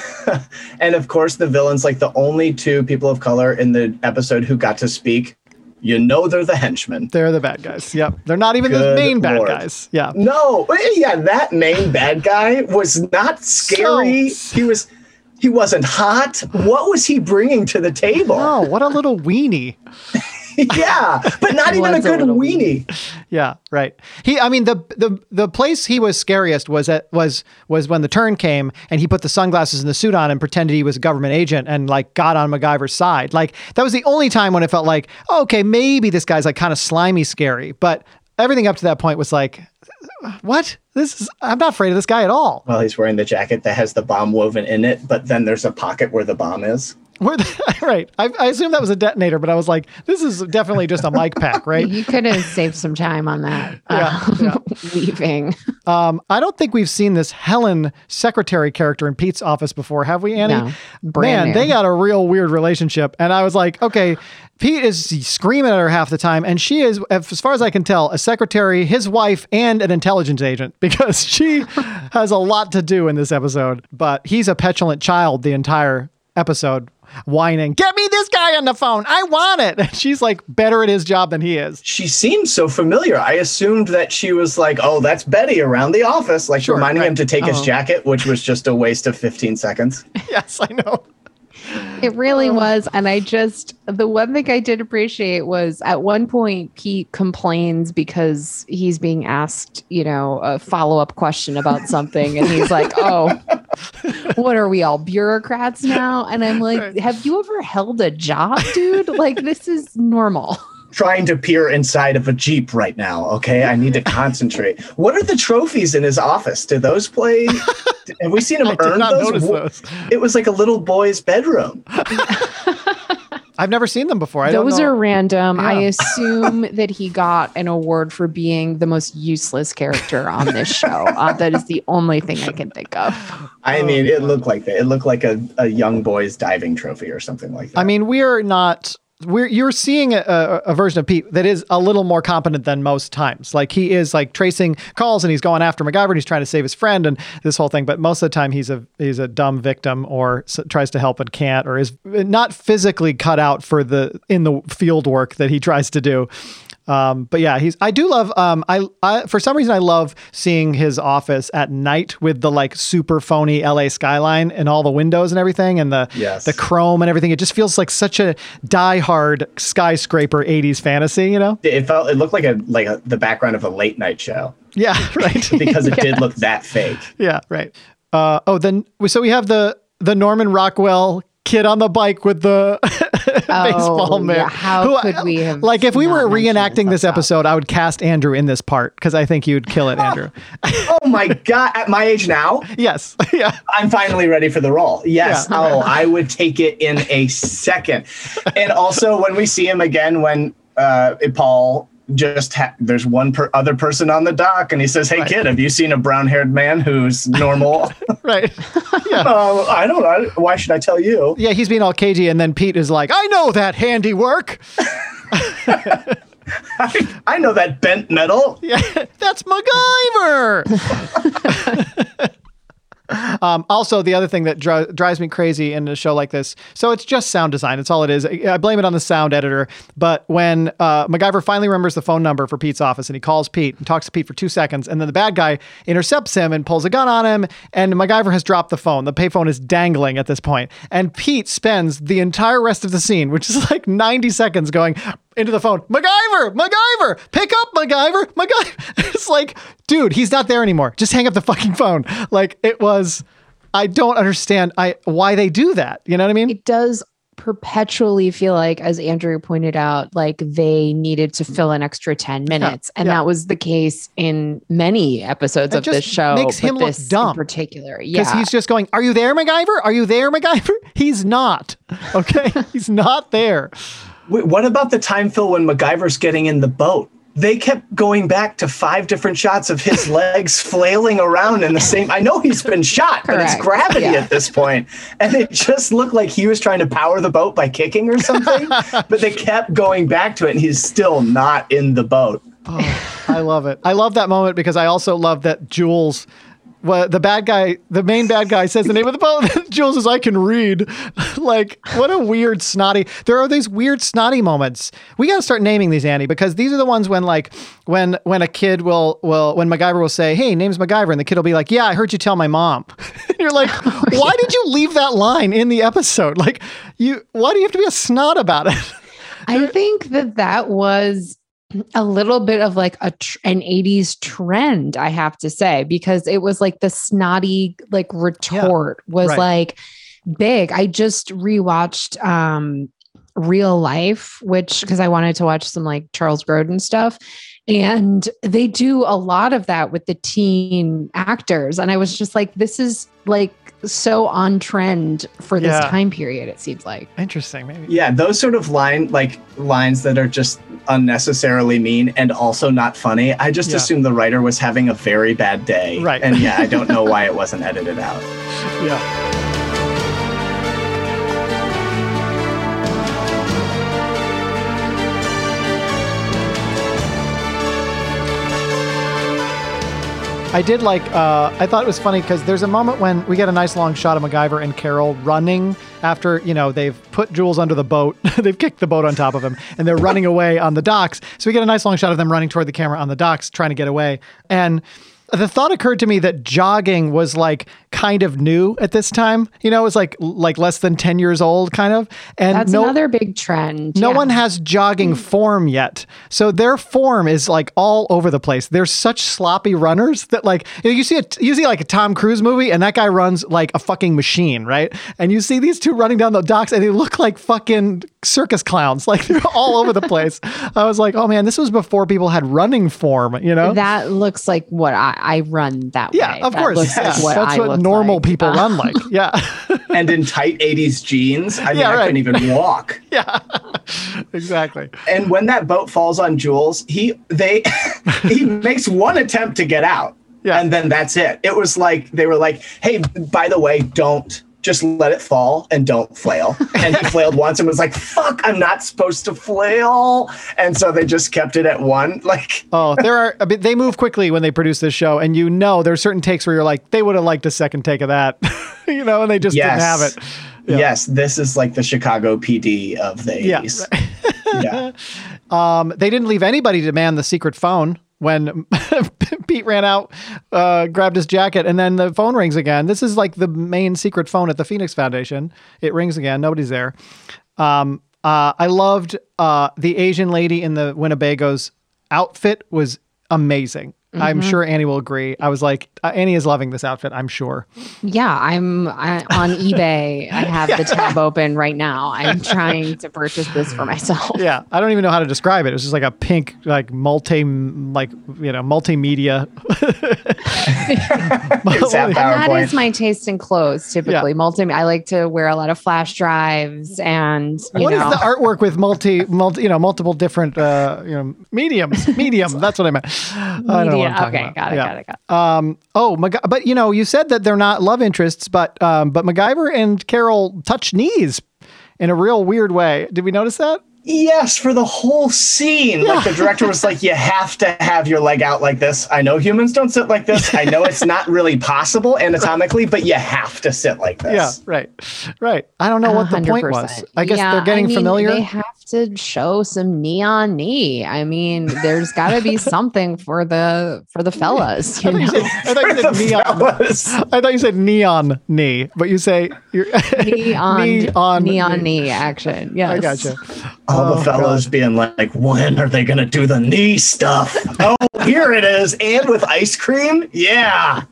And of course, the villains, like the only two people of color in the episode who got to speak, you know they're the henchmen. They're the bad guys. Yep, they're not even the Good main bad Lord. guys. Yeah, No, yeah, that main bad guy was not scary. So- he was, he wasn't hot. What was he bringing to the table? Oh, what a little weenie. yeah, but not even a was a good little weenie. Yeah, right. He, I mean, the the the place he was scariest was at was was when the turn came and he put the sunglasses and the suit on and pretended he was a government agent and like got on MacGyver's side. Like that was the only time when it felt like, oh, okay, maybe this guy's like kind of slimy, scary. But everything up to that point was like, what? This is I'm not afraid of this guy at all. Well, he's wearing the jacket that has the bomb woven in it, but then there's a pocket where the bomb is. The, right? I, I assumed that was a detonator, but I was like, this is definitely just a mic pack, right? You could have saved some time on that. Yeah, um, yeah. Leaving. Um, I don't think we've seen this Helen secretary character in Pete's office before, have we, Annie? No, Man, they got a real weird relationship. And I was like, okay, Pete is screaming at her half the time, and she is, as far as I can tell, a secretary, his wife, and an intelligence agent because she has a lot to do in this episode. But he's a petulant child the entire episode, whining, "Get me this guy on the phone! I want it!" And she's like better at his job than he is. She seemed so familiar. I assumed that she was like, "Oh, that's Betty around the office," like Sure, reminding right. him to take his Oh. jacket, which was just a waste of 15 seconds. yes, I know. It really oh. was. And I just, the one thing I did appreciate was at one point, Pete complains because he's being asked, you know, a follow up question about something. And he's like, oh, what are we all bureaucrats now? And I'm like, have you ever held a job, dude? Like, this is normal. Trying to peer inside of a Jeep right now. Okay, I need to concentrate. What are the trophies in his office? Do those play? Have we seen him I did earn not those? notice those. It was like a little boy's bedroom. I've never seen them before. I don't Those know. are random. I assume that he got an award for being the most useless character on this show. Uh, that is the only thing I can think of. I mean, it looked like that. It looked like a, a young boy's diving trophy or something like that. I mean, we're not. We're you're seeing a, a, version of Pete that is a little more competent than most times. Like he is like tracing calls and he's going after MacGyver and he's trying to save his friend and this whole thing. But most of the time he's a he's a dumb victim or s- tries to help and can't or is not physically cut out for the in the field work that he tries to do. Um, but yeah, he's. I do love. Um, I, I for some reason I love seeing his office at night with the like super phony LA skyline and all the windows and everything and the Yes. the chrome and everything. It just feels like such a die-hard skyscraper 80s fantasy, you know? it felt it looked like a like a, the background of a late night show Yeah, right. because it did look that fake. yeah, right. Uh, oh, then so we have the the Norman Rockwell kid on the bike with the baseball Oh, mitt. yeah. How Who could we have like if we were reenacting this this up episode, I would cast Andrew in this part because I think you'd kill it, Andrew. oh my god! At my age now, yes, yeah, I'm finally ready for the role. Yes. Yeah. Oh, I would take it in a second. And also, when we see him again, when uh, Paul just ha- there's one per- other person on the dock, and he says, "Hey, Right. kid, have you seen a brown-haired man who's normal?" right. Yeah. uh, I don't know. Why should I tell you? Yeah, he's being all cagey, and then Pete is like, "I know that handiwork. I, I know that bent metal. Yeah, that's MacGyver." Um, also, the other thing that dri- drives me crazy in a show like this, so it's just sound design. It's all it is. I blame it on the sound editor. But when uh, MacGyver finally remembers the phone number for Pete's office, and he calls Pete and talks to Pete for two seconds, and then the bad guy intercepts him and pulls a gun on him, and MacGyver has dropped the phone. The payphone is dangling at this point, and Pete spends the entire rest of the scene, which is like 90 seconds, going into the phone, MacGyver, MacGyver, pick up MacGyver, MacGyver. It's like, dude, he's not there anymore. Just hang up the fucking phone. Like it was. I don't understand I why they do that. You know what I mean? it does perpetually feel like as andrew pointed out like they needed to fill an extra 10 minutes and yeah. that was the case in many episodes It of this just show makes him look this in dumb. particular Because he's just going, Are you there, MacGyver? Are you there, MacGyver? He's not. Okay. he's not there. What about the time, Phil, when MacGyver's getting in the boat? They kept going back to five different shots of his legs flailing around in the same. I know he's been shot, but it's gravity Yeah. at this point, and it just looked like he was trying to power the boat by kicking or something. but they kept going back to it, and he's still not in the boat. Oh, I love it. I love that moment because I also love that Jules, well, the bad guy, the main bad guy says the name of the boat. Jules says, I can read. like, what a weird, snotty. There are these weird, snotty moments. We got to start naming these, Annie, because these are the ones when, like, when when a kid will, will when MacGyver will say, Hey, name's MacGyver. And the kid will be like, Yeah, I heard you tell my mom. and you're like, oh, Why did you leave that line in the episode? Like, you, why do you have to be a snot about it? I think that that was a little bit of like a tr- an 80s trend i have to say because it was like the snotty like retort was right. like big i just rewatched um real life which because i wanted to watch some like charles grodin stuff and they do a lot of that with the teen actors and i was just like this is like so on trend for this Yeah. time period it seems like Interesting, maybe. Yeah, those sort of line like lines that are just unnecessarily mean and also not funny. I just Yeah. assumed the writer was having a very bad day. Right. And yeah, I don't know why it wasn't edited out. Yeah. I did like. Uh, I thought it was funny because there's a moment when we get a nice long shot of MacGyver and Carol running after you know they've put Jules under the boat. they've kicked the boat on top of him, and they're running away on the docks. So we get a nice long shot of them running toward the camera on the docks, trying to get away. And the thought occurred to me that jogging was like kind of new at this time. You know, it was like like less than ten years old, kind of. And that's no, another big trend no yeah. one has jogging hmm. form yet. So their form is like all over the place. They're such sloppy runners that like you, know, you see a you see like a Tom Cruise movie and that guy runs like a fucking machine, right? And you see these two running down the docks and they look like fucking circus clowns. Like they're all over the place. I was like, "Oh man, this was before people had running form, you know?" That looks like what I, I run that yeah, way. of That course. looks Yeah. like what That's I what normal like. people Uh, run like. Yeah. and in tight 80s jeans. I mean, Yeah, I right. couldn't even walk. yeah. exactly. And when that boat falls on Jules, he they he makes one attempt to get out. Yeah. And then that's it. It was like they were like, "Hey, by the way, don't just let it fall and don't flail." And he flailed once and was like, "Fuck, I'm not supposed to flail." And so they just kept it at one. Like, Oh, there are. They move quickly when they produce this show, and you know there are certain takes where you're like, they would have liked a second take of that, you know, and they just yes, didn't have it. Yeah. Yes, this is like the Chicago PD of the Yeah, 80s. yeah. Um, they didn't leave anybody to man the secret phone when Pete ran out, uh, grabbed his jacket, and then the phone rings again. This is like the main secret phone at the Phoenix Foundation. It rings again. Nobody's there. Um, uh, I loved uh, the Asian lady in the Winnebago's outfit was amazing. I'm Mm-hmm. sure Annie will agree. I was like, uh, Annie is loving this outfit. I'm sure. Yeah, I'm I, on eBay. I have the tab open right now. I'm trying to purchase this for myself. Yeah, I don't even know how to describe it. It was just like a pink, like multi, like you know, multimedia. It's that And that PowerPoint. is my taste in clothes. Typically, multi. I like to wear a lot of flash drives, and you What is know, the artwork with multi, multi, you know, multiple different, uh, you know, mediums? Medium. That's what I meant. I don't what media. I'm talking Okay, about. got it, Yeah. got it, got it. Um, oh, Mac- but you know, you said that they're not love interests, but um, but MacGyver and Carol touch knees in a real weird way. Did we notice that? Yes, for the whole scene. Like the director was like, you have to have your leg out like this. I know humans don't sit like this. I know it's not really possible anatomically, but you have to sit like this. Yeah, right, right. I don't know what the point was. I guess Yeah, they're getting I mean, familiar. They have to show some knee on knee. I mean, there's got to be something for the for the fellas. I You thought you know? said, I thought you said neon. Fellas. I thought you said neon knee, but you say you're knee on knee on knee knee action. Yes, I gotcha. All Oh, the fellows being like, when are they going to do the knee stuff? oh, here it is. And with ice cream? Yeah.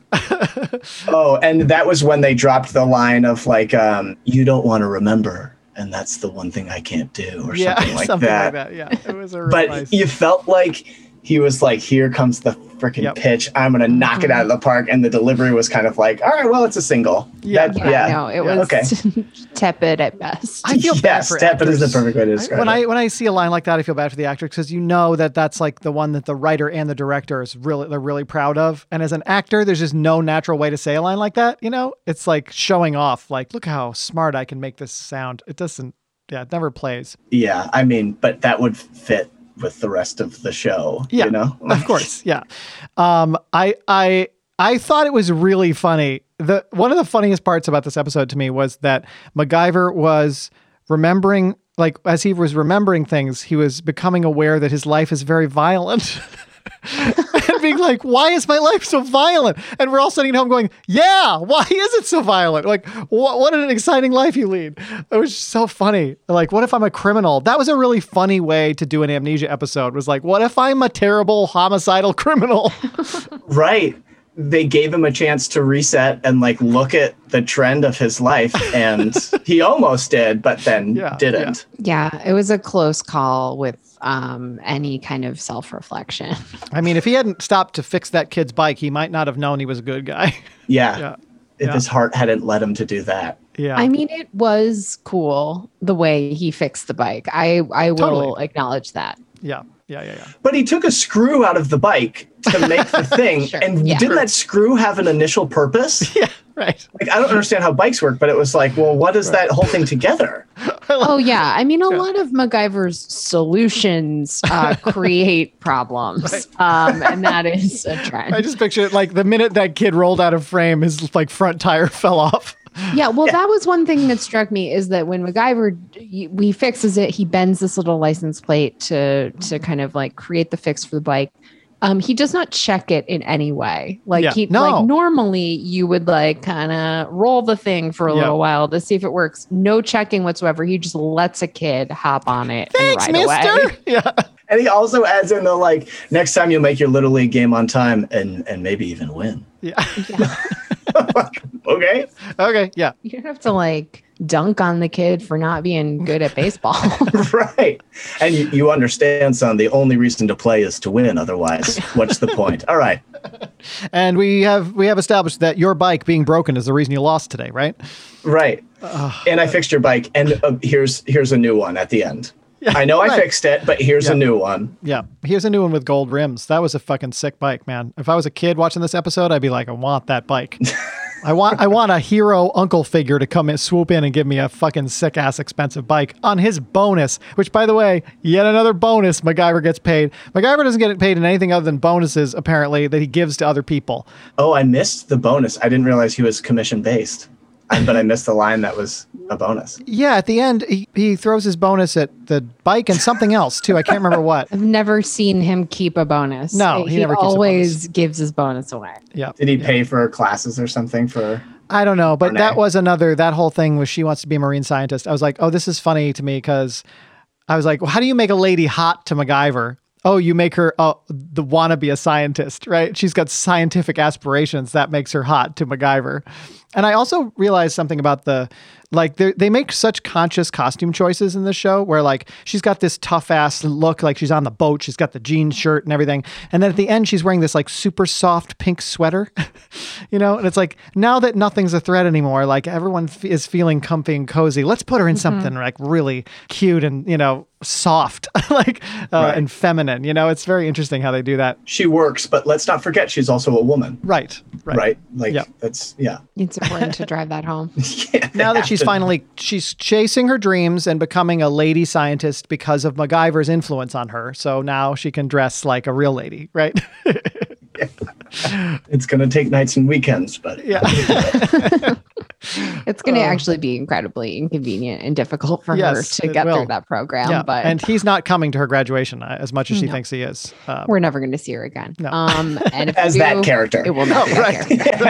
oh, and that was when they dropped the line of like, um, you don't want to remember. And that's the one thing I can't do, or Yeah, something like something that. like that. Yeah, it was a real But you felt like he was like, here comes the freaking Yep. pitch. I'm going to knock it mm-hmm. out of the park. And the delivery was kind of like, all right, well, it's a single. Yeah. That- Yeah, no, it was Okay. tepid at best. I feel bad yes, for that is the perfect way to describe when it. I when I see a line like that, I feel bad for the actor because you know that that's like the one that the writer and the director is really they're really proud of. And as an actor, there's just no natural way to say a line like that. You know, it's like showing off. Like, look how smart I can make this sound. It doesn't. Yeah, it never plays. Yeah, I mean, but that would fit with the rest of the show. Yeah, you know, of course. Yeah. Um, I I I thought it was really funny. The one of the funniest parts about this episode to me was that MacGyver was remembering, like as he was remembering things, he was becoming aware that his life is very violent. and being like, why is my life so violent? And we're all sitting at home going, yeah, why is it so violent? Like, what, what an exciting life you lead. It was so funny. Like, what if I'm a criminal? That was a really funny way to do an amnesia episode was like, what if I'm a terrible homicidal criminal? right? They gave him a chance to reset and like look at the trend of his life, and he almost did, but then Yeah, didn't. Yeah, it was a close call with um, any kind of self reflection. I mean, if he hadn't stopped to fix that kid's bike, he might not have known he was a good guy. Yeah, Yeah. if Yeah. his heart hadn't led him to do that. yeah. I mean, it was cool the way he fixed the bike. I I will Totally. acknowledge that. yeah. Yeah. Yeah. Yeah. But he took a screw out of the bike to make the thing, Sure, and yeah. didn't that screw have an initial purpose? Yeah. Right. Like I don't understand how bikes work, but it was like, well, what is that whole thing together? Oh yeah, I mean, a Yeah. lot of MacGyver's solutions uh, create problems, um, and that is a trend. I just picture it like the minute that kid rolled out of frame, his like front tire fell off. Yeah, well, that was one thing that struck me is that when MacGyver he, fixes it, he bends this little license plate to to kind of like create the fix for the bike. Um, he does not check it in any way. Like Yeah, he no. like normally you would like kind of roll the thing for a Yeah. little while to see if it works. No checking whatsoever. He just lets a kid hop on it Thanks, and ride away. mister. Yeah. And he also adds in the like, next time you'll make your little league game on time and and maybe even win. Yeah. okay. Okay. Yeah. You don't have to like dunk on the kid for not being good at baseball. right. And you, you understand, son, the only reason to play is to win. Otherwise, what's the point? All right. And we have we have established that your bike being broken is the reason you lost today, right? Right. and I fixed your bike, and uh, here's here's a new one at the end. I know I fixed it, but here's Yeah. a new one. Yeah. Here's a new one with gold rims. That was a fucking sick bike, man. If I was a kid watching this episode, I'd be like, I want that bike. I want I want a hero uncle figure to come and swoop in and give me a fucking sick ass expensive bike on his bonus. Which, by the way, yet another bonus. MacGyver gets paid. MacGyver doesn't get paid in anything other than bonuses, apparently, that he gives to other people. Oh, I missed the bonus. I didn't realize he was commission based, but I missed the line that was a bonus. Yeah, at the end, he, he throws his bonus at the bike and something else too. I can't remember what. I've never seen him keep a bonus. No, he he, never keeps a always gives his bonus away. Yeah. Did he pay for classes or something for? I don't know, but Renee. that was another. That whole thing was she wants to be a marine scientist. I was like, oh, this is funny to me because I was like, well, how do you make a lady hot to MacGyver? oh, you make her uh, the wanna be a scientist, right? She's got scientific aspirations. That makes her hot to MacGyver. And I also realized something about the like they they make such conscious costume choices in this show where like she's got this tough ass look like she's on the boat she's got the jean shirt and everything and then at the end she's wearing this like super soft pink sweater you know and it's like now that nothing's a threat anymore like everyone f- is feeling comfy and cozy let's put her in something like really cute and you know soft like uh, Right. and feminine you know it's very interesting how they do that She works, but let's not forget she's also a woman, right right, right? Like Yeah. that's yeah. It's important to drive that home. yeah now that she's have to- finally she's chasing her dreams and becoming a lady scientist because of MacGyver's influence on her. So now she can dress like a real lady, right? it's gonna take nights and weekends, but yeah. It's going to actually be incredibly inconvenient and difficult for Oh. Yes, her to get will. through that program. yeah. But and he's not coming to her graduation uh, as much as she No. thinks he is. Um, we're never going to see her again. No. Um, and if as we that character. it will not be that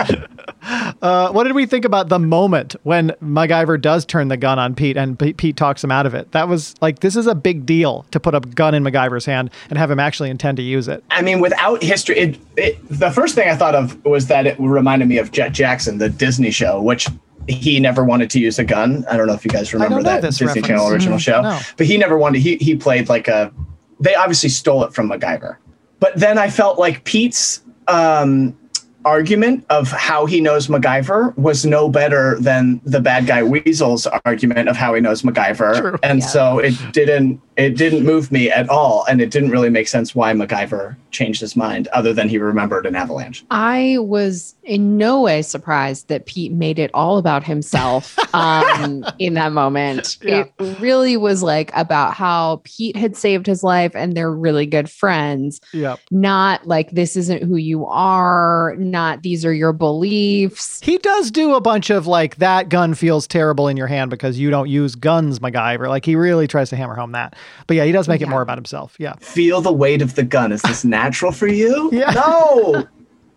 right. Uh, what did we think about the moment when MacGyver does turn the gun on Pete and P- Pete talks him out of it? That was like, this is a big deal to put a gun in MacGyver's hand and have him actually intend to use it. I mean, without history, it, it, the first thing I thought of was that it reminded me of Jett Jackson, the Disney show, which he never wanted to use a gun. I don't know if you guys remember that Disney reference. Channel original Mhm. show, No. but he never wanted. He he played like a. They obviously stole it from MacGyver, but then I felt like Pete's um, argument of how he knows MacGyver was no better than the bad guy Weasel's argument of how he knows MacGyver, True. and Yeah. so it didn't it didn't move me at all, and it didn't really make sense why MacGyver changed his mind, other than he remembered an avalanche. I was in no way surprised that Pete made it all about himself um, in that moment. Yeah. It really was like about how Pete had saved his life and they're really good friends, Yep. not like this isn't who you are, not these are your beliefs. He does do a bunch of like that gun feels terrible in your hand because you don't use guns, MacGyver. Like he really tries to hammer home that. But yeah, he does make it more about himself. Yeah. Feel the weight of the gun. Is this natural for you? Yeah. No.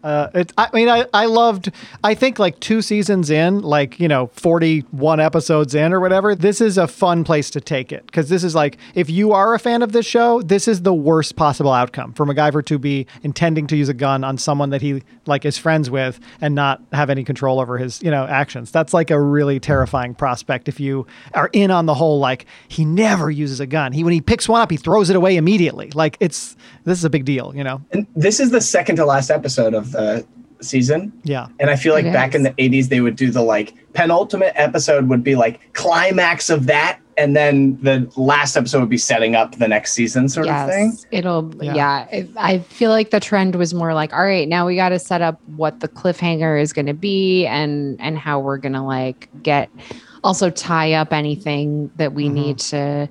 Uh, it, I mean, I, I loved, I think like two seasons in, like, you know, 41 episodes in or whatever, this is a fun place to take it. Because this is like, if you are a fan of this show, this is the worst possible outcome for MacGyver to be intending to use a gun on someone that he like is friends with and not have any control over his, you know, actions. That's like a really terrifying prospect if you are in on the whole, like, he never uses a gun. He, when he picks one up, he throws it away immediately. Like, it's, this is a big deal, you know? And this is the second to last episode of the season. Yeah. And I feel like It back in the 80s, they would do the like penultimate episode would be like climax of that. And then the last episode would be setting up the next season sort of thing. It'll. Yeah. Yeah, it- I feel like the trend was more like, all right, now we got to set up what the cliffhanger is going to be, and and how we're going to like get, also tie up anything that we Mhm. need to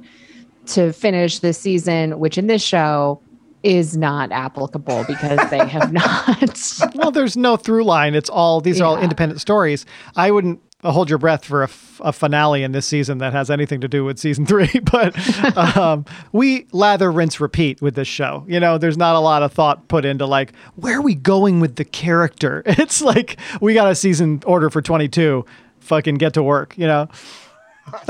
to finish this season, which in this show is not applicable because they have not. well, there's no through line. It's all these are all independent stories. I wouldn't hold your breath for a, f- a finale in this season that has anything to do with season three. But um, we lather, rinse, repeat with this show. You know, there's not a lot of thought put into like where are we going with the character. It's like we got a season order for 22. Fucking get to work. You know.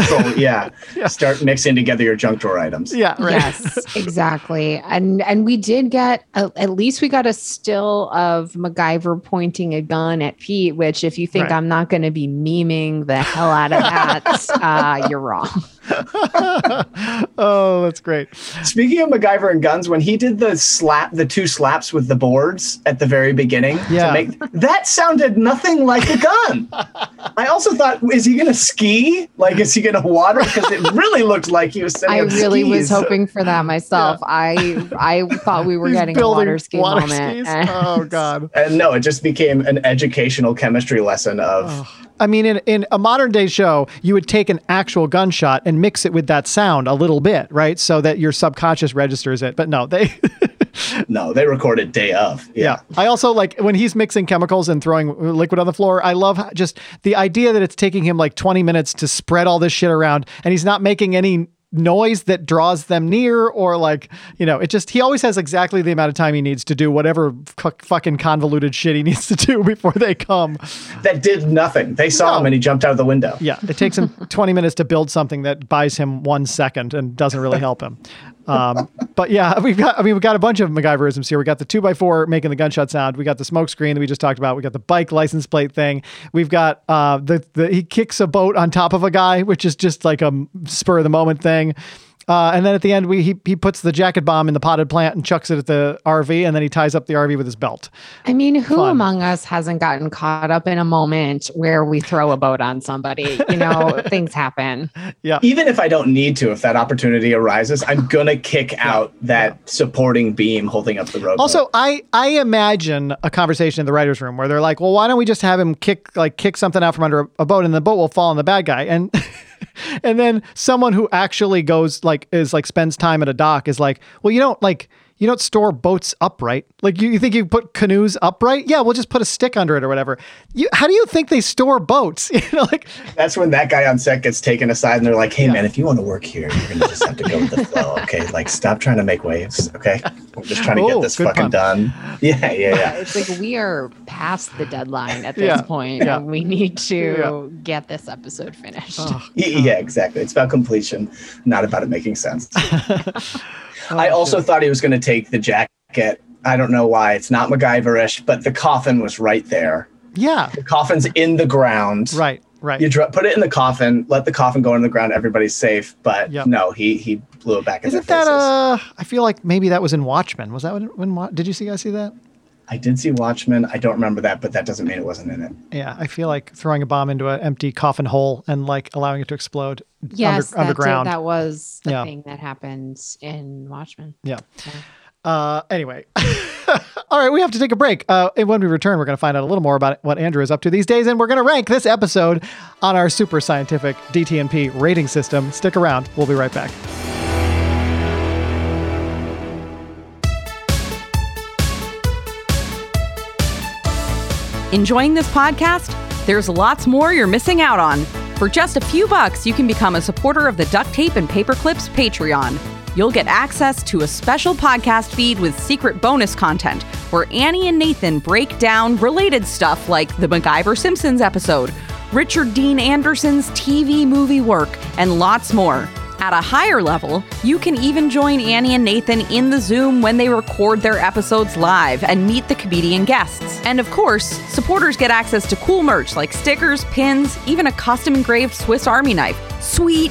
So yeah, start mixing together your junk drawer items. Yeah. Right. Yes, exactly. And and we did get a, at least we got a still of MacGyver pointing a gun at Pete. Which, if you think Right. I'm not going to be memeing the hell out of that, uh, you're wrong. oh, that's great. Speaking of MacGyver and guns, when he did the slap, the two slaps with the boards at the very beginning, to Yeah. make, that sounded nothing like a gun. I also thought, is he going to ski? Like, is he going to water? Because it really looked like he was setting I up really was hoping for that myself. I I thought we were He's getting a building water ski water moment. skis. and- Oh God. And no, it just became an educational chemistry lesson of I mean, in, in a modern day show, you would take an actual gunshot and mix it with that sound a little bit, right? So that your subconscious registers it. But no, they, no, they recorded day of. yeah. I also like when he's mixing chemicals and throwing liquid on the floor. I love just the idea that it's taking him like 20 minutes to spread all this shit around and he's not making any noise that draws them near or like, you know, it just, he always has exactly the amount of time he needs to do whatever f- fucking convoluted shit he needs to do before they come. That did nothing. They saw No. him and he jumped out of the window. Yeah, it takes him 20 minutes to build something that buys him one second and doesn't really help him. Um, but yeah, we've got. I mean, we've got a bunch of MacGyverisms here. We got the two x four making the gunshot sound. We got the smoke screen that we just talked about. We got the bike license plate thing. We've got uh, the the he kicks a boat on top of a guy, which is just like a spur of the moment thing. Uh, and then at the end, we he, he puts the jacket bomb in the potted plant and chucks it at the RV, and then he ties up the RV with his belt. I mean, who Fun. among us hasn't gotten caught up in a moment where we throw a boat on somebody? You know, things happen. Yeah. Even if I don't need to, if that opportunity arises, I'm gonna kick out that yeah. supporting beam holding up the rope. Also, I I imagine a conversation in the writers' room where they're like, "Well, why don't we just have him kick like kick something out from under a boat, and the boat will fall on the bad guy?" And and then someone who actually goes like is like spends time at a dock is like, well, you don't like you don't store boats upright. Like you, you think you put canoes upright? Yeah, we'll just put a stick under it or whatever. You, how do you think they store boats? You know, like that's when that guy on set gets taken aside and they're like, "Hey, yeah. man, if you want to work here, you're gonna just have to go with the flow. Okay, like stop trying to make waves. Okay, we're just trying to oh, get this fucking pun. done. Yeah, yeah, yeah. It's like we are past the deadline at this yeah. point, yeah. and we need to get this episode finished. Oh, yeah, exactly. It's about completion, not about it making sense. Oh, I also shit. thought he was going to take the jacket. I don't know why. It's not MacGyverish, but the coffin was right there. Yeah. The coffin's in the ground. Right. Right. You dr- put it in the coffin, let the coffin go in the ground, everybody's safe. But yep. no, he he blew it back. Isn't that uh? I feel like maybe that was in Watchmen. Was that when? when did you see guys see that? I did see Watchmen. I don't remember that, but that doesn't mean it wasn't in it. Yeah, I feel like throwing a bomb into an empty coffin hole and like allowing it to explode yes, under, underground. Did, that was the yeah. thing that happens in Watchmen. Yeah. yeah. Uh, anyway, all right, we have to take a break. Uh, and when we return, we're going to find out a little more about what Andrew is up to these days, and we're going to rank this episode on our super scientific DTNP rating system. Stick around; we'll be right back. Enjoying this podcast? There's lots more you're missing out on. For just a few bucks, you can become a supporter of the Duct Tape and Paperclips Patreon. You'll get access to a special podcast feed with secret bonus content where Annie and Nathan break down related stuff like the MacGyver Simpsons episode, Richard Dean Anderson's TV movie work, and lots more. At a higher level, you can even join Annie and Nathan in the Zoom when they record their episodes live and meet the comedian guests. And of course, supporters get access to cool merch like stickers, pins, even a custom engraved Swiss Army knife. Sweet!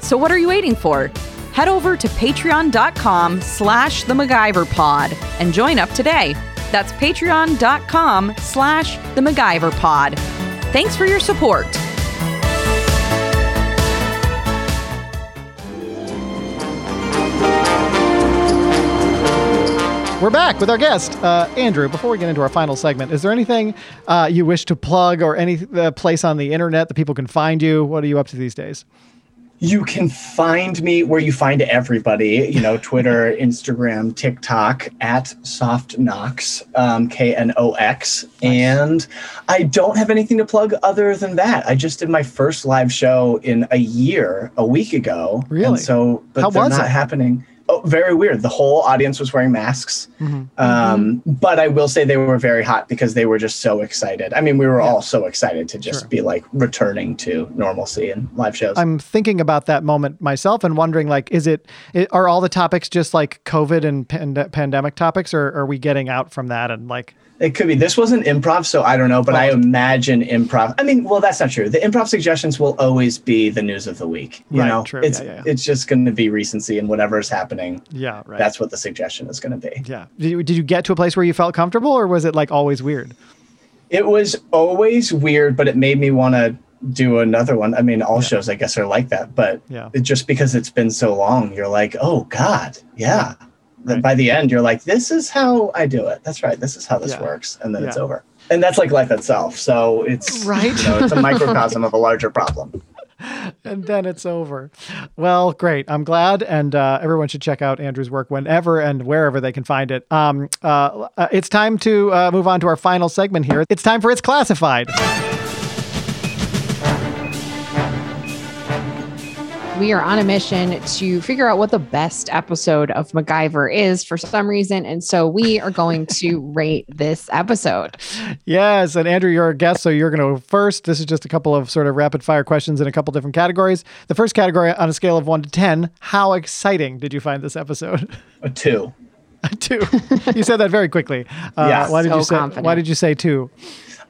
So what are you waiting for? Head over to patreon.com slash the MacGyver pod and join up today. That's patreon.com slash the MacGyver pod. Thanks for your support. We're back with our guest, uh, Andrew. Before we get into our final segment, is there anything uh, you wish to plug or any uh, place on the internet that people can find you? What are you up to these days? You can find me where you find everybody, you know, Twitter, Instagram, TikTok at Soft Knox, um, K N O X. And I don't have anything to plug other than that. I just did my first live show in a year, a week ago. Really? And so, but How they're not it? happening oh, very weird. The whole audience was wearing masks. Mm-hmm. Um, mm-hmm. But I will say they were very hot because they were just so excited. I mean, we were yeah. all so excited to just sure. be like returning to normalcy and live shows. I'm thinking about that moment myself and wondering, like, is it, it are all the topics just like COVID and pand- pandemic topics, or are we getting out from that and like? It could be. This wasn't improv, so I don't know, but oh. I imagine improv. I mean, well, that's not true. The improv suggestions will always be the news of the week. You right, know, true. it's yeah, yeah, yeah. it's just going to be recency and whatever's happening. Yeah, right. That's what the suggestion is going to be. Yeah. Did you, did you get to a place where you felt comfortable, or was it like always weird? It was always weird, but it made me want to do another one. I mean, all shows I guess are like that, but yeah. It, just because it's been so long, you're like, oh God, yeah right. by the end you're like this is how i do it that's right this is how this yeah. works and then yeah. it's over and that's like life itself so it's right you know, it's a microcosm of a larger problem and then it's over. Well, great. I'm glad, and uh, everyone should check out Andrew's work whenever and wherever they can find it. Um, uh, uh it's time to uh, move on to our final segment here. It's time for It's Classified. We are on a mission to figure out what the best episode of MacGyver is for some reason. And so we are going to rate this episode. Yes, and Andrew, you're a guest, so you're going to go first. This is just a couple of sort of rapid fire questions in a couple different categories. The first category on a scale of one to 10, how exciting did you find this episode? A two. a two. You said that very quickly. Uh, Yeah. why did So you say confident. why did you say two?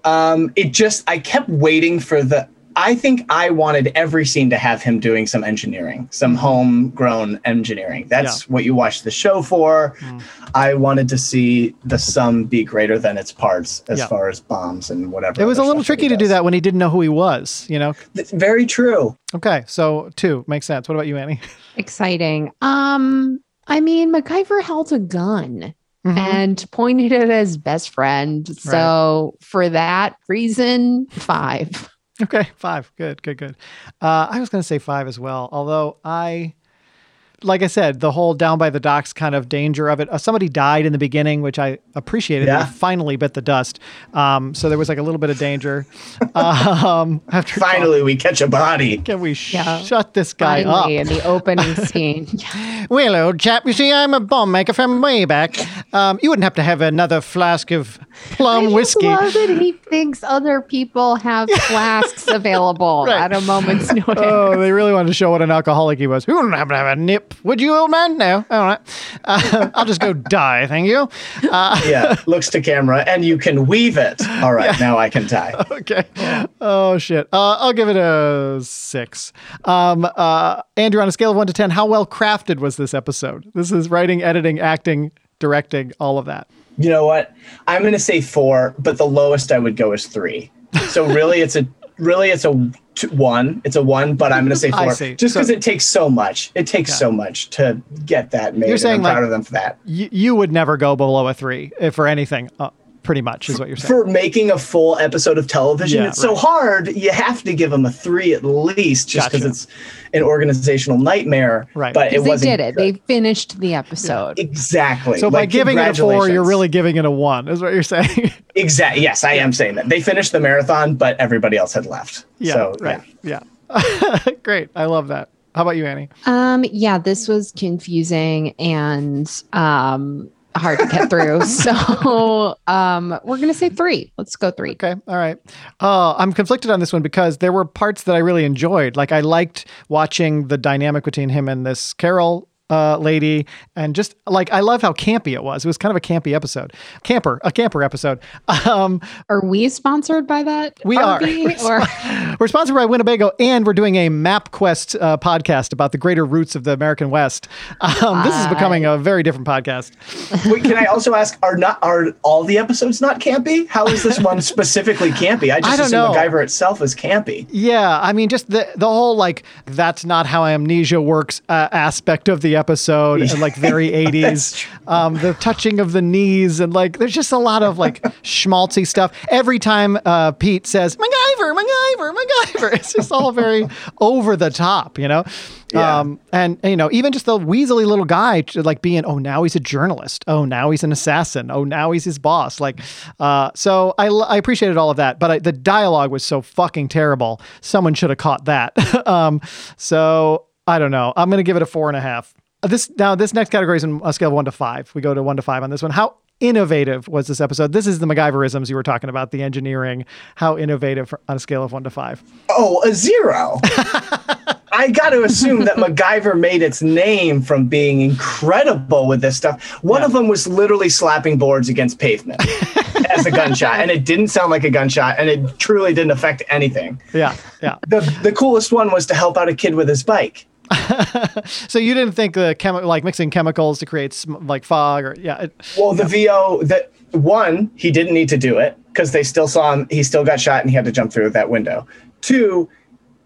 Um, it just I kept waiting for the. I think I wanted every scene to have him doing some engineering, some homegrown engineering. That's Yeah. what you watch the show for. Mm. I wanted to see the sum be greater than its parts as Yeah. far as bombs and whatever. It was a little tricky to do that when he didn't know who he was, you know? That's very true. Okay, so two makes sense. What about you, Annie? Exciting. Um, I mean, MacGyver held a gun Mhm. and pointed it at his best friend. So for that reason, five. Okay, five. Good, good, good. Uh, I was going to say five as well, although I, like I said, the whole down by the docks kind of danger of it. Uh, somebody died in the beginning, which I appreciated. Yeah. They finally bit the dust. Um, so there was like a little bit of danger. um, after Finally, we catch a body. can we sh- Yeah. shut this guy Finally, up? in the opening scene. Well, old chap, you see, I'm a bomb maker from way back. Um, you wouldn't have to have another flask of plum I just whiskey. love that he thinks other people have flasks available Right. at a moment's notice. Oh, they really wanted to show what an alcoholic he was. Who wouldn't happen to have a nip? Would you, old man? No. All right. Uh, I'll just go die. Thank you. Uh, Yeah, looks to camera, and you can weave it. All right, now I can die. okay. Oh shit. Uh, I'll give it a six. Um, uh, Andrew, on a scale of one to ten, how well crafted was this episode? This is writing, editing, acting, directing, all of that. You know what? I'm going to say four, but the lowest I would go is three. So really, it's a really it's a t- one. It's a one, but I'm going to say four, just So- because it takes so much. It takes Yeah. so much to get that made. You're saying, I'm like- proud of them for that. Y- you would never go below a three for anything. Uh, pretty much is what you're saying. For making a full episode of television, Yeah, it's so hard. You have to give them a three at least, just because Gotcha. it's an organizational nightmare. Right. But it they wasn't. did it. They finished the episode. exactly. so by giving it a four, you're really giving it a one, is what you're saying. exactly. Yes, I am saying that they finished the marathon, but everybody else had left. yeah. so, right. Yeah. Great. I love that. How about you, Annie? Um, yeah, this was confusing and um hard to get through. so um we're gonna say three. Let's go three. Okay. All right. Uh, I'm conflicted on this one because there were parts that I really enjoyed. Like I liked watching the dynamic between him and this Carol uh, lady, and just like I love how campy it was. It was kind of a campy episode, camper, a camper episode. Um, Are we sponsored by that? we are. We're, Or spo- we're sponsored by Winnebago, and we're doing a MapQuest uh, podcast about the greater roots of the American West. Um, this is becoming a very different podcast. Wait, can I also ask? Are not are all the episodes not campy? How is this one specifically campy? I just I don't assume know. MacGyver itself is campy. Yeah, I mean, just the the whole like that's not how amnesia works uh, aspect of the episode, and like very eighties. Um, the touching of the knees, and like there's just a lot of like schmaltzy stuff. Every time uh, Pete says MacGyver, MacGyver, MacGyver, it's just all very over the top, you know. Yeah. Um, and you know, even just the weaselly little guy, like being, oh, now he's a journalist. Oh, now he's an assassin. Oh, now he's his boss. Like, uh, so I appreciated all of that, but I, the dialogue was so fucking terrible. Someone should have caught that. um, so I don't know. I'm gonna give it a four and a half. Uh, This now, this next category is on a scale of one to five. We go to one to five on this one. How innovative was this episode? This is the MacGyverisms you were talking about, the engineering. How innovative on a scale of one to five? Oh, a zero. I got to assume that MacGyver made its name from being incredible with this stuff. One of them was literally slapping boards against pavement as a gunshot, and it didn't sound like a gunshot, and it truly didn't affect anything. Yeah, yeah. The the coolest one was to help out a kid with his bike. So you didn't think the chemi- like mixing chemicals to create sm- like fog or yeah, it, Well, the VO that one, he didn't need to do it because they still saw him. He still got shot and he had to jump through that window. Two,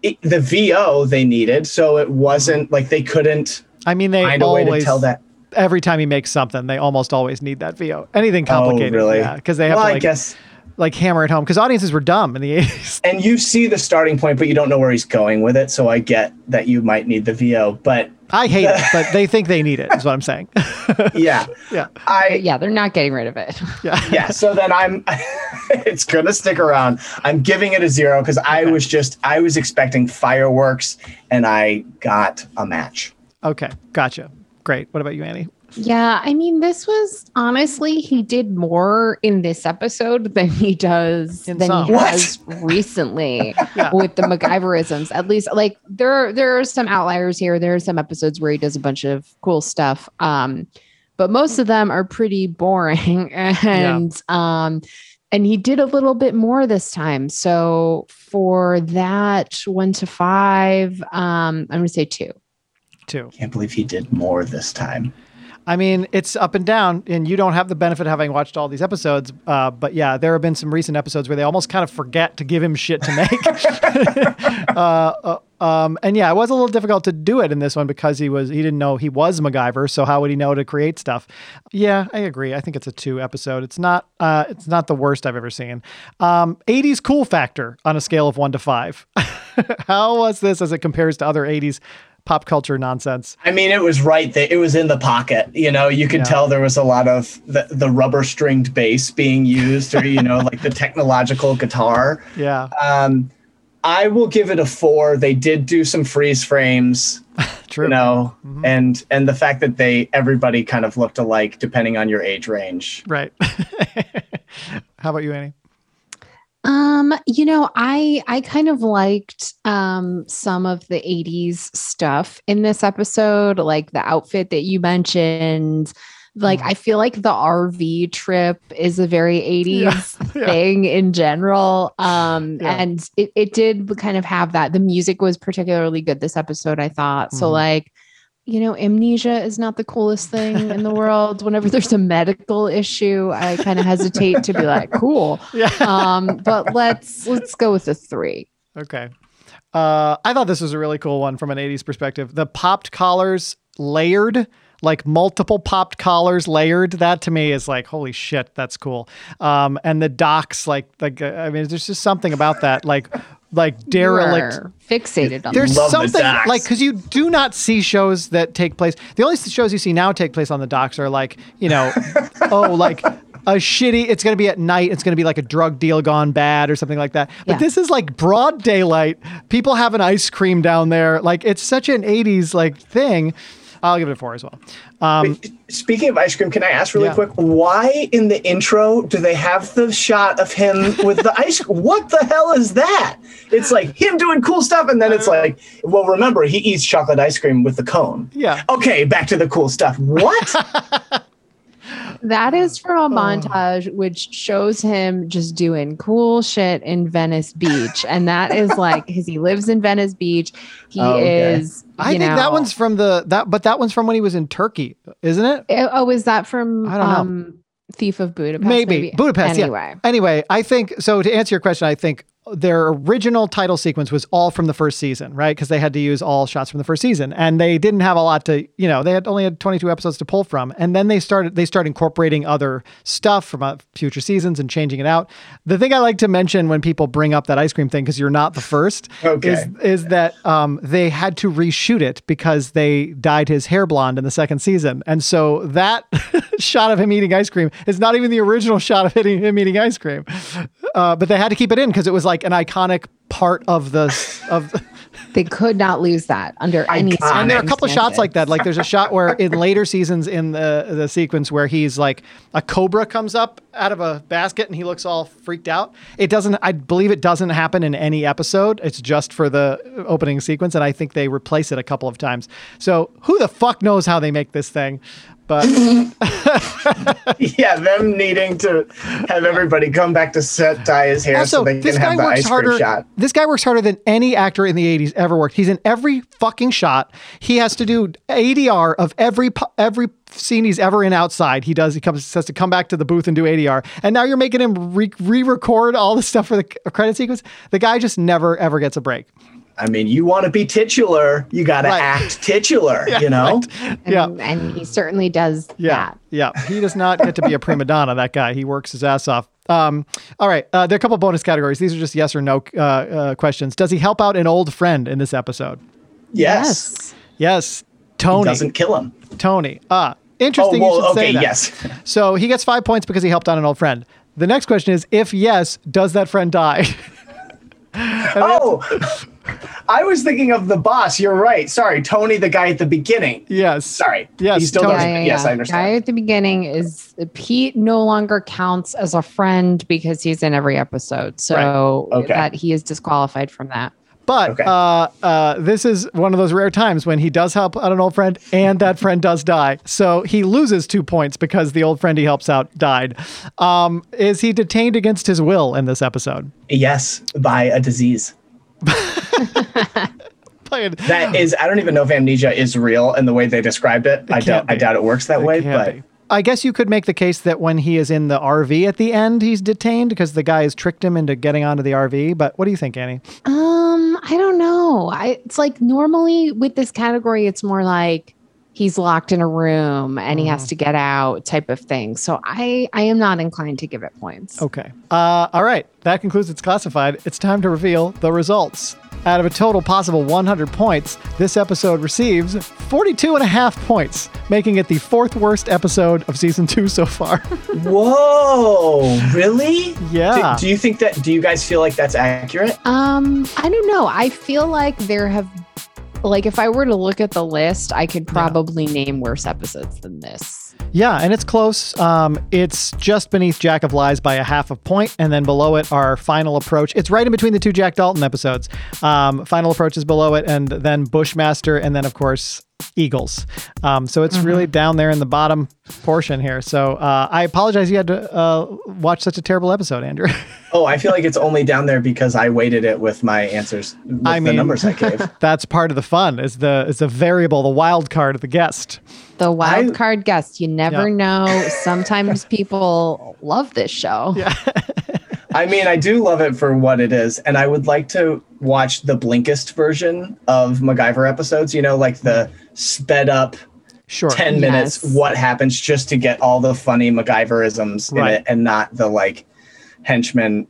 it, the VO they needed, so it wasn't like they couldn't I mean they find a way always to tell that. every time he makes something, they almost always need that VO. Anything oh, complicated, oh, really? yeah, because they have well, to I guess. Like hammer it home because audiences were dumb in the eighties. And you see the starting point, but you don't know where he's going with it. So I get that you might need the VO, but I hate it, but they think they need it. Is what I'm saying. Yeah. yeah. I yeah, they're not getting rid of it. Yeah. yeah. So then I'm it's gonna stick around. I'm giving it a zero because I was just I was expecting fireworks and I got a match. Okay. Gotcha. Great. What about you, Annie? Yeah, I mean, this was honestly, he did more in this episode than he does In than some. he What? has recently Yeah. with the MacGyverisms. At least, like there, are- there are some outliers here. There are some episodes where he does a bunch of cool stuff, um, but most of them are pretty boring. And um, and he did a little bit more this time. So for that one to five, um, I'm gonna say two. Two. Can't believe he did more this time. I mean, it's up and down, and you don't have the benefit of having watched all these episodes. Uh, but yeah, there have been some recent episodes where they almost kind of forget to give him shit to make. uh, uh, um, and yeah, it was a little difficult to do it in this one because he was he didn't know he was MacGyver, so how would he know to create stuff? Yeah, I agree. I think it's a two episode. It's not uh, it's not the worst I've ever seen. Um, 80s cool factor on a scale of one to five. how was this as it compares to other 80s pop culture nonsense? I mean, it was right there. It was in the pocket. You know, you could Yeah. tell there was a lot of the, the rubber stringed bass being used, or you know, like the technological guitar. Yeah, Um, I will give it a four. They did do some freeze frames, true. you know, and and the fact that they everybody kind of looked alike depending on your age range. Right. How about you, Annie? Um, you know, I I kind of liked um some of the 80s stuff in this episode, like the outfit that you mentioned. Like Mhm. I feel like the RV trip is a very 80s Yeah. thing in general. Um Yeah. and it, it did kind of have that. The music was particularly good this episode, I thought. So Mhm. like you know, amnesia is not the coolest thing in the world. Whenever there's a medical issue, I kind of hesitate to be like, cool Yeah. um but let's let's go with a three okay. Uh, I thought this was a really cool one from an 80s perspective. The popped collars layered, like multiple popped collars layered. That to me is like, holy shit, that's cool. Um, and the docks, like, like uh, I mean, there's just something about that, like, like derelict. You're fixated on There's Love the something docks. like because you do not see shows that take place. The only shows you see now take place on the docks are like you know, oh like a shitty. It's going to be at night. It's going to be like a drug deal gone bad or something like that. But Yeah. this is like broad daylight. People have an ice cream down there. Like it's such an '80s like thing. I'll give it a four as well. Um, Speaking of ice cream, can I ask really Yeah. quick why in the intro do they have the shot of him with the ice? What the hell is that? It's like him doing cool stuff, and then it's like, well, remember he eats chocolate ice cream with the cone. yeah. Okay, back to the cool stuff. What? that is from Oh. a montage which shows him just doing cool shit in venice beach and that is like because he lives in venice beach he Oh, okay. is I you think that one's from the that, but that one's from when he was in Turkey, isn't it? Eh, oh is that from I don't know. um thief of budapest Maybe. Budapest, yeah. anyway Anyway, I think so. To answer your question, I think their original title sequence was all from the first season, right? Because they had to use all shots from the first season, and they didn't have a lot to, you know, they had only had 22 episodes to pull from, and then they started they started incorporating other stuff from uh, future seasons and changing it out. The thing I like to mention when people bring up that ice cream thing, because you're not the first, Okay. is is that um, they had to reshoot it because they dyed his hair blonde in the second season, and so that shot of him eating ice cream is not even the original shot of him eating ice cream. Uh, but they had to keep it in because it was like an iconic part of the of. they could not lose that under any Iconic. And there are a couple of shots like that. Like there's a shot where in later seasons in the the sequence where he's like a cobra comes up out of a basket and he looks all freaked out. It doesn't. I believe it doesn't happen in any episode. It's just for the opening sequence, and I think they replace it a couple of times. So who the fuck knows how they make this thing? But yeah, them needing to have everybody come back to set, dye his hair so they this can guy have the works ice harder. cream shot. This guy works harder than any actor in the '80s ever worked. He's in every fucking shot. He has to do ADR of every every scene he's ever in outside. He does. He comes has to come back to the booth and do ADR. And now you're making him re- re-record all the stuff for the credit sequence. The guy just never ever gets a break. I mean, you want to be titular, you got to Right. act titular, you know? and, Yeah. and he certainly does Yeah, that yeah. He does not get to be a prima donna. That guy. He works his ass off. Um, all right. Uh, there are a couple bonus categories. These are just yes or no uh, uh, questions. Does he help out an old friend in this episode? Yes. Yes. Tony. He doesn't kill him. Tony. Ah, Oh, interesting. you well, should say okay, that. yes. So he gets five points because he helped out an old friend. The next question is if yes, does that friend die? Oh, I was thinking of the boss. You're right. Sorry, Tony, the guy at the beginning. yes. Sorry. Yes, He still Tony. doesn't. Yeah, yeah, Yes, yeah. I understand. Guy at the beginning is Pete no longer counts as a friend because he's in every episode. So Right. Okay. that he is disqualified from that. But Okay. uh, uh, this is one of those rare times when he does help out an old friend and that friend does die. So he loses two points because the old friend he helps out died. Um, is he detained against his will in this episode? yes, by a disease. Playing. That is, I don't even know if amnesia is real in the way they described it. I can't doubt. I doubt it works that way. But be. I guess you could make the case that when he is in the RV at the end, he's detained because the guy has tricked him into getting onto the RV. But what do you think, Annie? Um, I don't know. I it's like normally with this category, it's more like he's locked in a room and he has to get out type of thing. So I I am not inclined to give it points. Okay. Uh, all right. That concludes It's Classified. It's time to reveal the results. Out of a total possible 100 points, this episode receives 42 and a half points, making it the fourth worst episode of season two so far. whoa, really? Yeah. Do, do you think that? Do you guys feel like that's accurate? Um, I don't know. I feel like there have like if I were to look at the list, I could probably name worse episodes than this. yeah, and it's close. Um, it's just beneath Jack of Lies by a half a point, and then below it, our final approach. It's right in between the two Jack Dalton episodes. Um, final approach is below it, and then Bushmaster, and then, of course, Eagles. Um, so it's really down there in the bottom portion here. So uh, I apologize you had to uh, watch such a terrible episode, Andrew. Oh, I feel like it's only down there because I weighted it with my answers, with I the numbers I gave. That's part of the fun. Is the is the variable, the wild card of the guest. The wild I- card guest, you never Yeah. know. Sometimes people love this show. Yeah. I mean, I do love it for what it is, and I would like to watch the Blinkist version of MacGyver episodes. You know, like the sped up Sure. ten minutes. What happens just to get all the funny MacGyverisms Right. in it, and not the like henchman.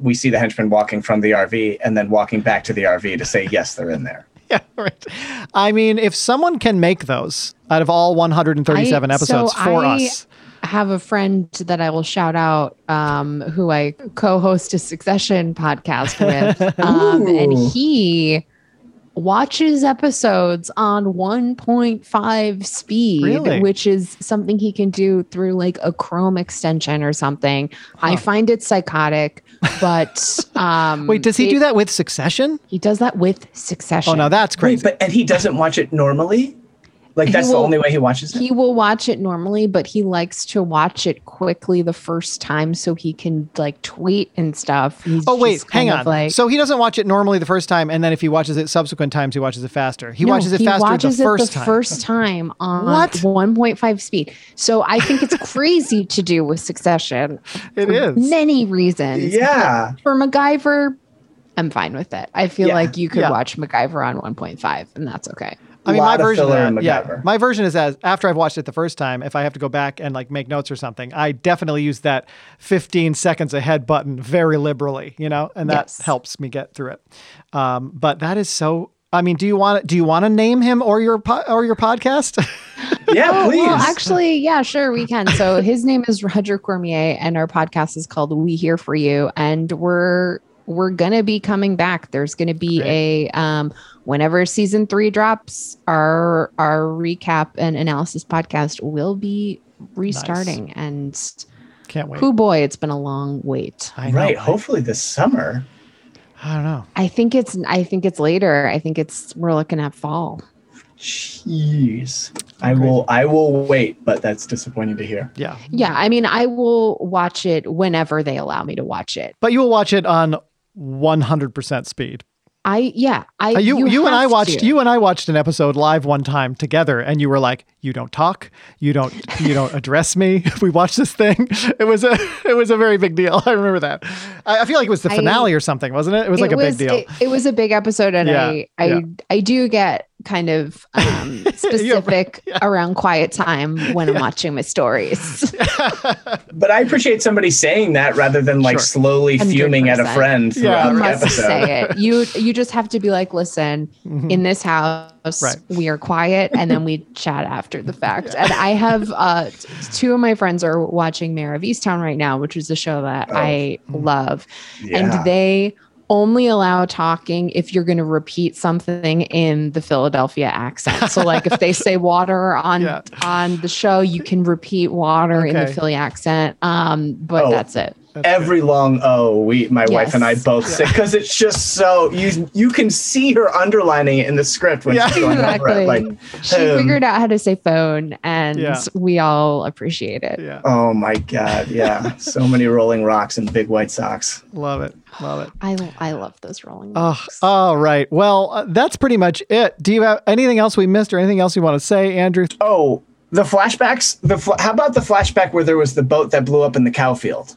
We see the henchman walking from the RV and then walking back to the RV to say yes, they're in there. Yeah, right. I mean, if someone can make those out of all 137 I- episodes so for I us, have a friend that I will shout out um, who I co-host a Succession podcast with, um, and he watches episodes on 1.5 speed, Really? which is something he can do through like a Chrome extension or something. I find it psychotic, but um, wait, does he it- do that with Succession? He does that with Succession. Oh, no, that's Wait, but and he doesn't watch it normally. Like He that's the only way he watches it. he will watch it normally, but he likes to watch it quickly the first time so he can like tweet and stuff. He's Oh wait, hang on. Like, so he doesn't watch it normally the first time, and then if he watches it subsequent times, he watches it faster. He No, watches it he faster watches the it first the time. first time on What? 1.5 speed. So I think it's crazy to do with Succession. It for is. many reasons. Yeah. For MacGyver, I'm fine with it. I feel Yeah. like you could Yeah. watch MacGyver on 1.5, and that's okay. I mean, my of version of filler that, yeah, my version is as after I've watched it the first time, if I have to go back and like make notes or something, I definitely use that 15 seconds ahead button very liberally, you know, and that Yes. helps me get through it. Um, but that is so. I mean, do you want to do you want to name him or your po- or your podcast? Yeah, Oh, please. well, actually, yeah, sure, we can. So his name is Roger Cormier, and our podcast is called We Here for You, and we're we're gonna be coming back. There's gonna be a um whenever season three drops, our our recap and analysis podcast will be restarting. And Can't wait. who boy, it's been a long wait. I know, right. Hopefully this summer. I don't know. I think it's I think it's later. I think it's we're looking at fall. Jeez. I will I will wait, but that's disappointing to hear. Yeah, Yeah, I mean, I will watch it whenever they allow me to watch it. but you will watch it on 100% speed. I yeah, I Uh, you you, and I watched to. you and I watched an episode live one time together, and you were like, "You don't talk, you don't you don't address me." We watched this thing. It was a it was a very big deal. I remember that. I, I feel like it was the I- finale or something, wasn't it? It was like a was, big deal. It, it was a big episode, and Yeah, I I yeah. I do get kind of um, specific around quiet time when I'm watching my stories. But I appreciate somebody saying that rather than like Sure. slowly fuming at a friend throughout you the must episode. say it. You you just have to be like, listen, Mhm. in this house, Right. we are quiet, and then we chat after the fact. And I have uh, two of my friends are watching Mare of Easttown right now, which is a show that Oh. I love, Yeah. and they only allow talking if you're going to repeat something in the Philadelphia accent. So like if they say water on Yeah. on the show, you can repeat water in the Philly accent. Um, but Oh. that's it. That's Every long O, we, my wife and I Yes. both say because it's just so you you can see her underlining it in the script when Yeah. she's going over it. Like, she um, figured out how to say phone and Yeah. we all appreciate it. Yeah, oh my god, yeah, so many rolling rocks and big white socks. love it, love it. I I love those rolling Oh, rocks. all right. Well, uh, that's pretty much it. Do you have anything else we missed or anything else you want to say, Andrew? Oh, the flashbacks. The fl- how about the flashback where there was the boat that blew up in the cow field?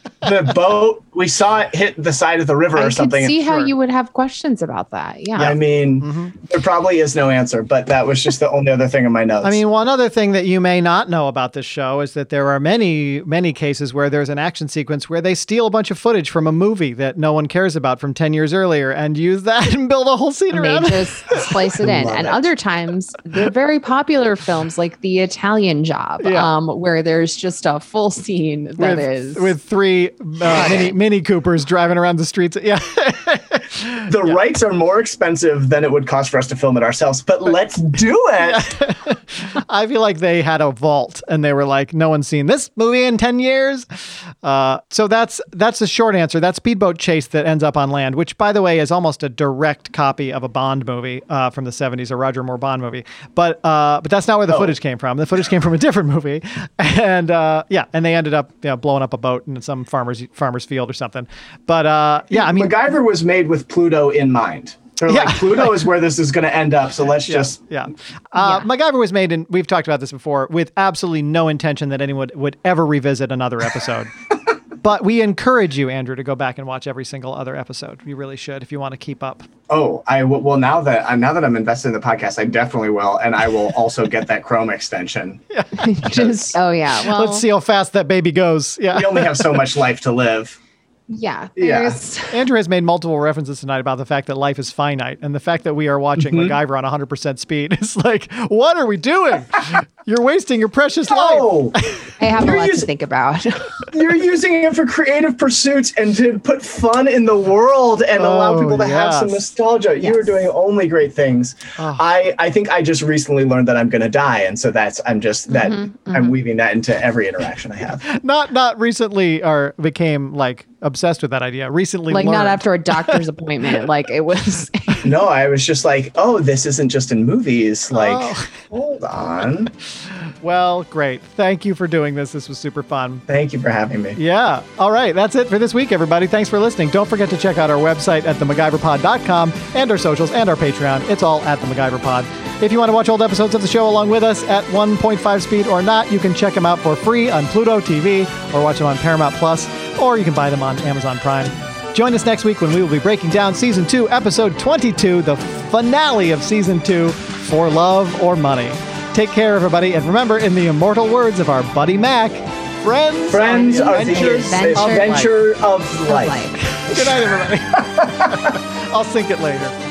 the boat we saw it hit the side of the river I or could something. see how Sure. you would have questions about that. Yeah. I mean, Mm-hmm. there probably is no answer, but that was just the only other thing in my notes. I mean, one other thing that you may not know about this show is that there are many, many cases where there's an action sequence where they steal a bunch of footage from a movie that no one cares about from 10 years earlier and use that and build a whole scene and they around it. just splice it in. And it. other times, they're very popular films like The Italian Job, Yeah. um, where there's just a full scene that with, is with three uh, mini, mini Coopers driving around the streets. Yeah. the rights are more expensive than it would cost for us to film it ourselves, but let's do it. I feel like they had a vault and they were like, no one's seen this movie in 10 years. Uh, so that's that's the short answer. That speedboat chase that ends up on land, which, by the way, is almost a direct copy of a Bond movie uh, from the 70s, a Roger Moore Bond movie. But uh, but that's not where the Oh. footage came from. The footage came from a different movie. And uh, yeah, and they ended up you know, blowing up a boat in some farmer's, farmer's field or something. But uh, yeah, I mean, MacGyver was made with Pluto in mind. They're Yeah. like, Pluto is where this is going to end up, so let's just. Yeah. Uh, Yeah. MacGyver was made, and we've talked about this before, with absolutely no intention that anyone would, would ever revisit another episode. but we encourage you, Andrew, to go back and watch every single other episode. You really should if you want to keep up. Oh, I w- well now that uh, now that I'm invested in the podcast, I definitely will, and I will also get that Chrome extension. just, oh, yeah. Well, Let's see how fast that baby goes. Yeah. We only have so much life to live. Yeah. Yeah. Andrew has made multiple references tonight about the fact that life is finite and the fact that we are watching MacGyver mm-hmm. on 100% speed. It's like, what are we doing? You're wasting your precious life. Oh, I have a You're lot using- to think about. you're using it for creative pursuits and to put fun in the world and allow Oh, people to have some yes. nostalgia. You are doing only great things. Oh. I I think I just recently learned that I'm going to die, and so that's I'm just that mm-hmm, mm-hmm. I'm weaving that into every interaction I have. Not not recently or became like obsessed with that idea. Recently like, not after a doctor's appointment. Like, it was. no, I was just like, oh, this isn't just in movies. Like, Oh. hold on. Well, great. Thank you for doing this. This was super fun. Thank you for having me. Yeah. All right. That's it for this week, everybody. Thanks for listening. Don't forget to check out our website at themacgyverpod.com and our socials and our Patreon. It's all at the MacGyver Pod. If you want to watch old episodes of the show along with us at 1.5 speed or not, you can check them out for free on Pluto TV or watch them on Paramount Plus, or you can buy them on Amazon Prime. Join us next week when we will be breaking down season two, episode 22, the finale of season two, For Love or Money. Take care, everybody, and remember, in the immortal words of our buddy Mac, friends, Friends are the adventures adventure of life. of life. Good night, everybody. I'll sync it later.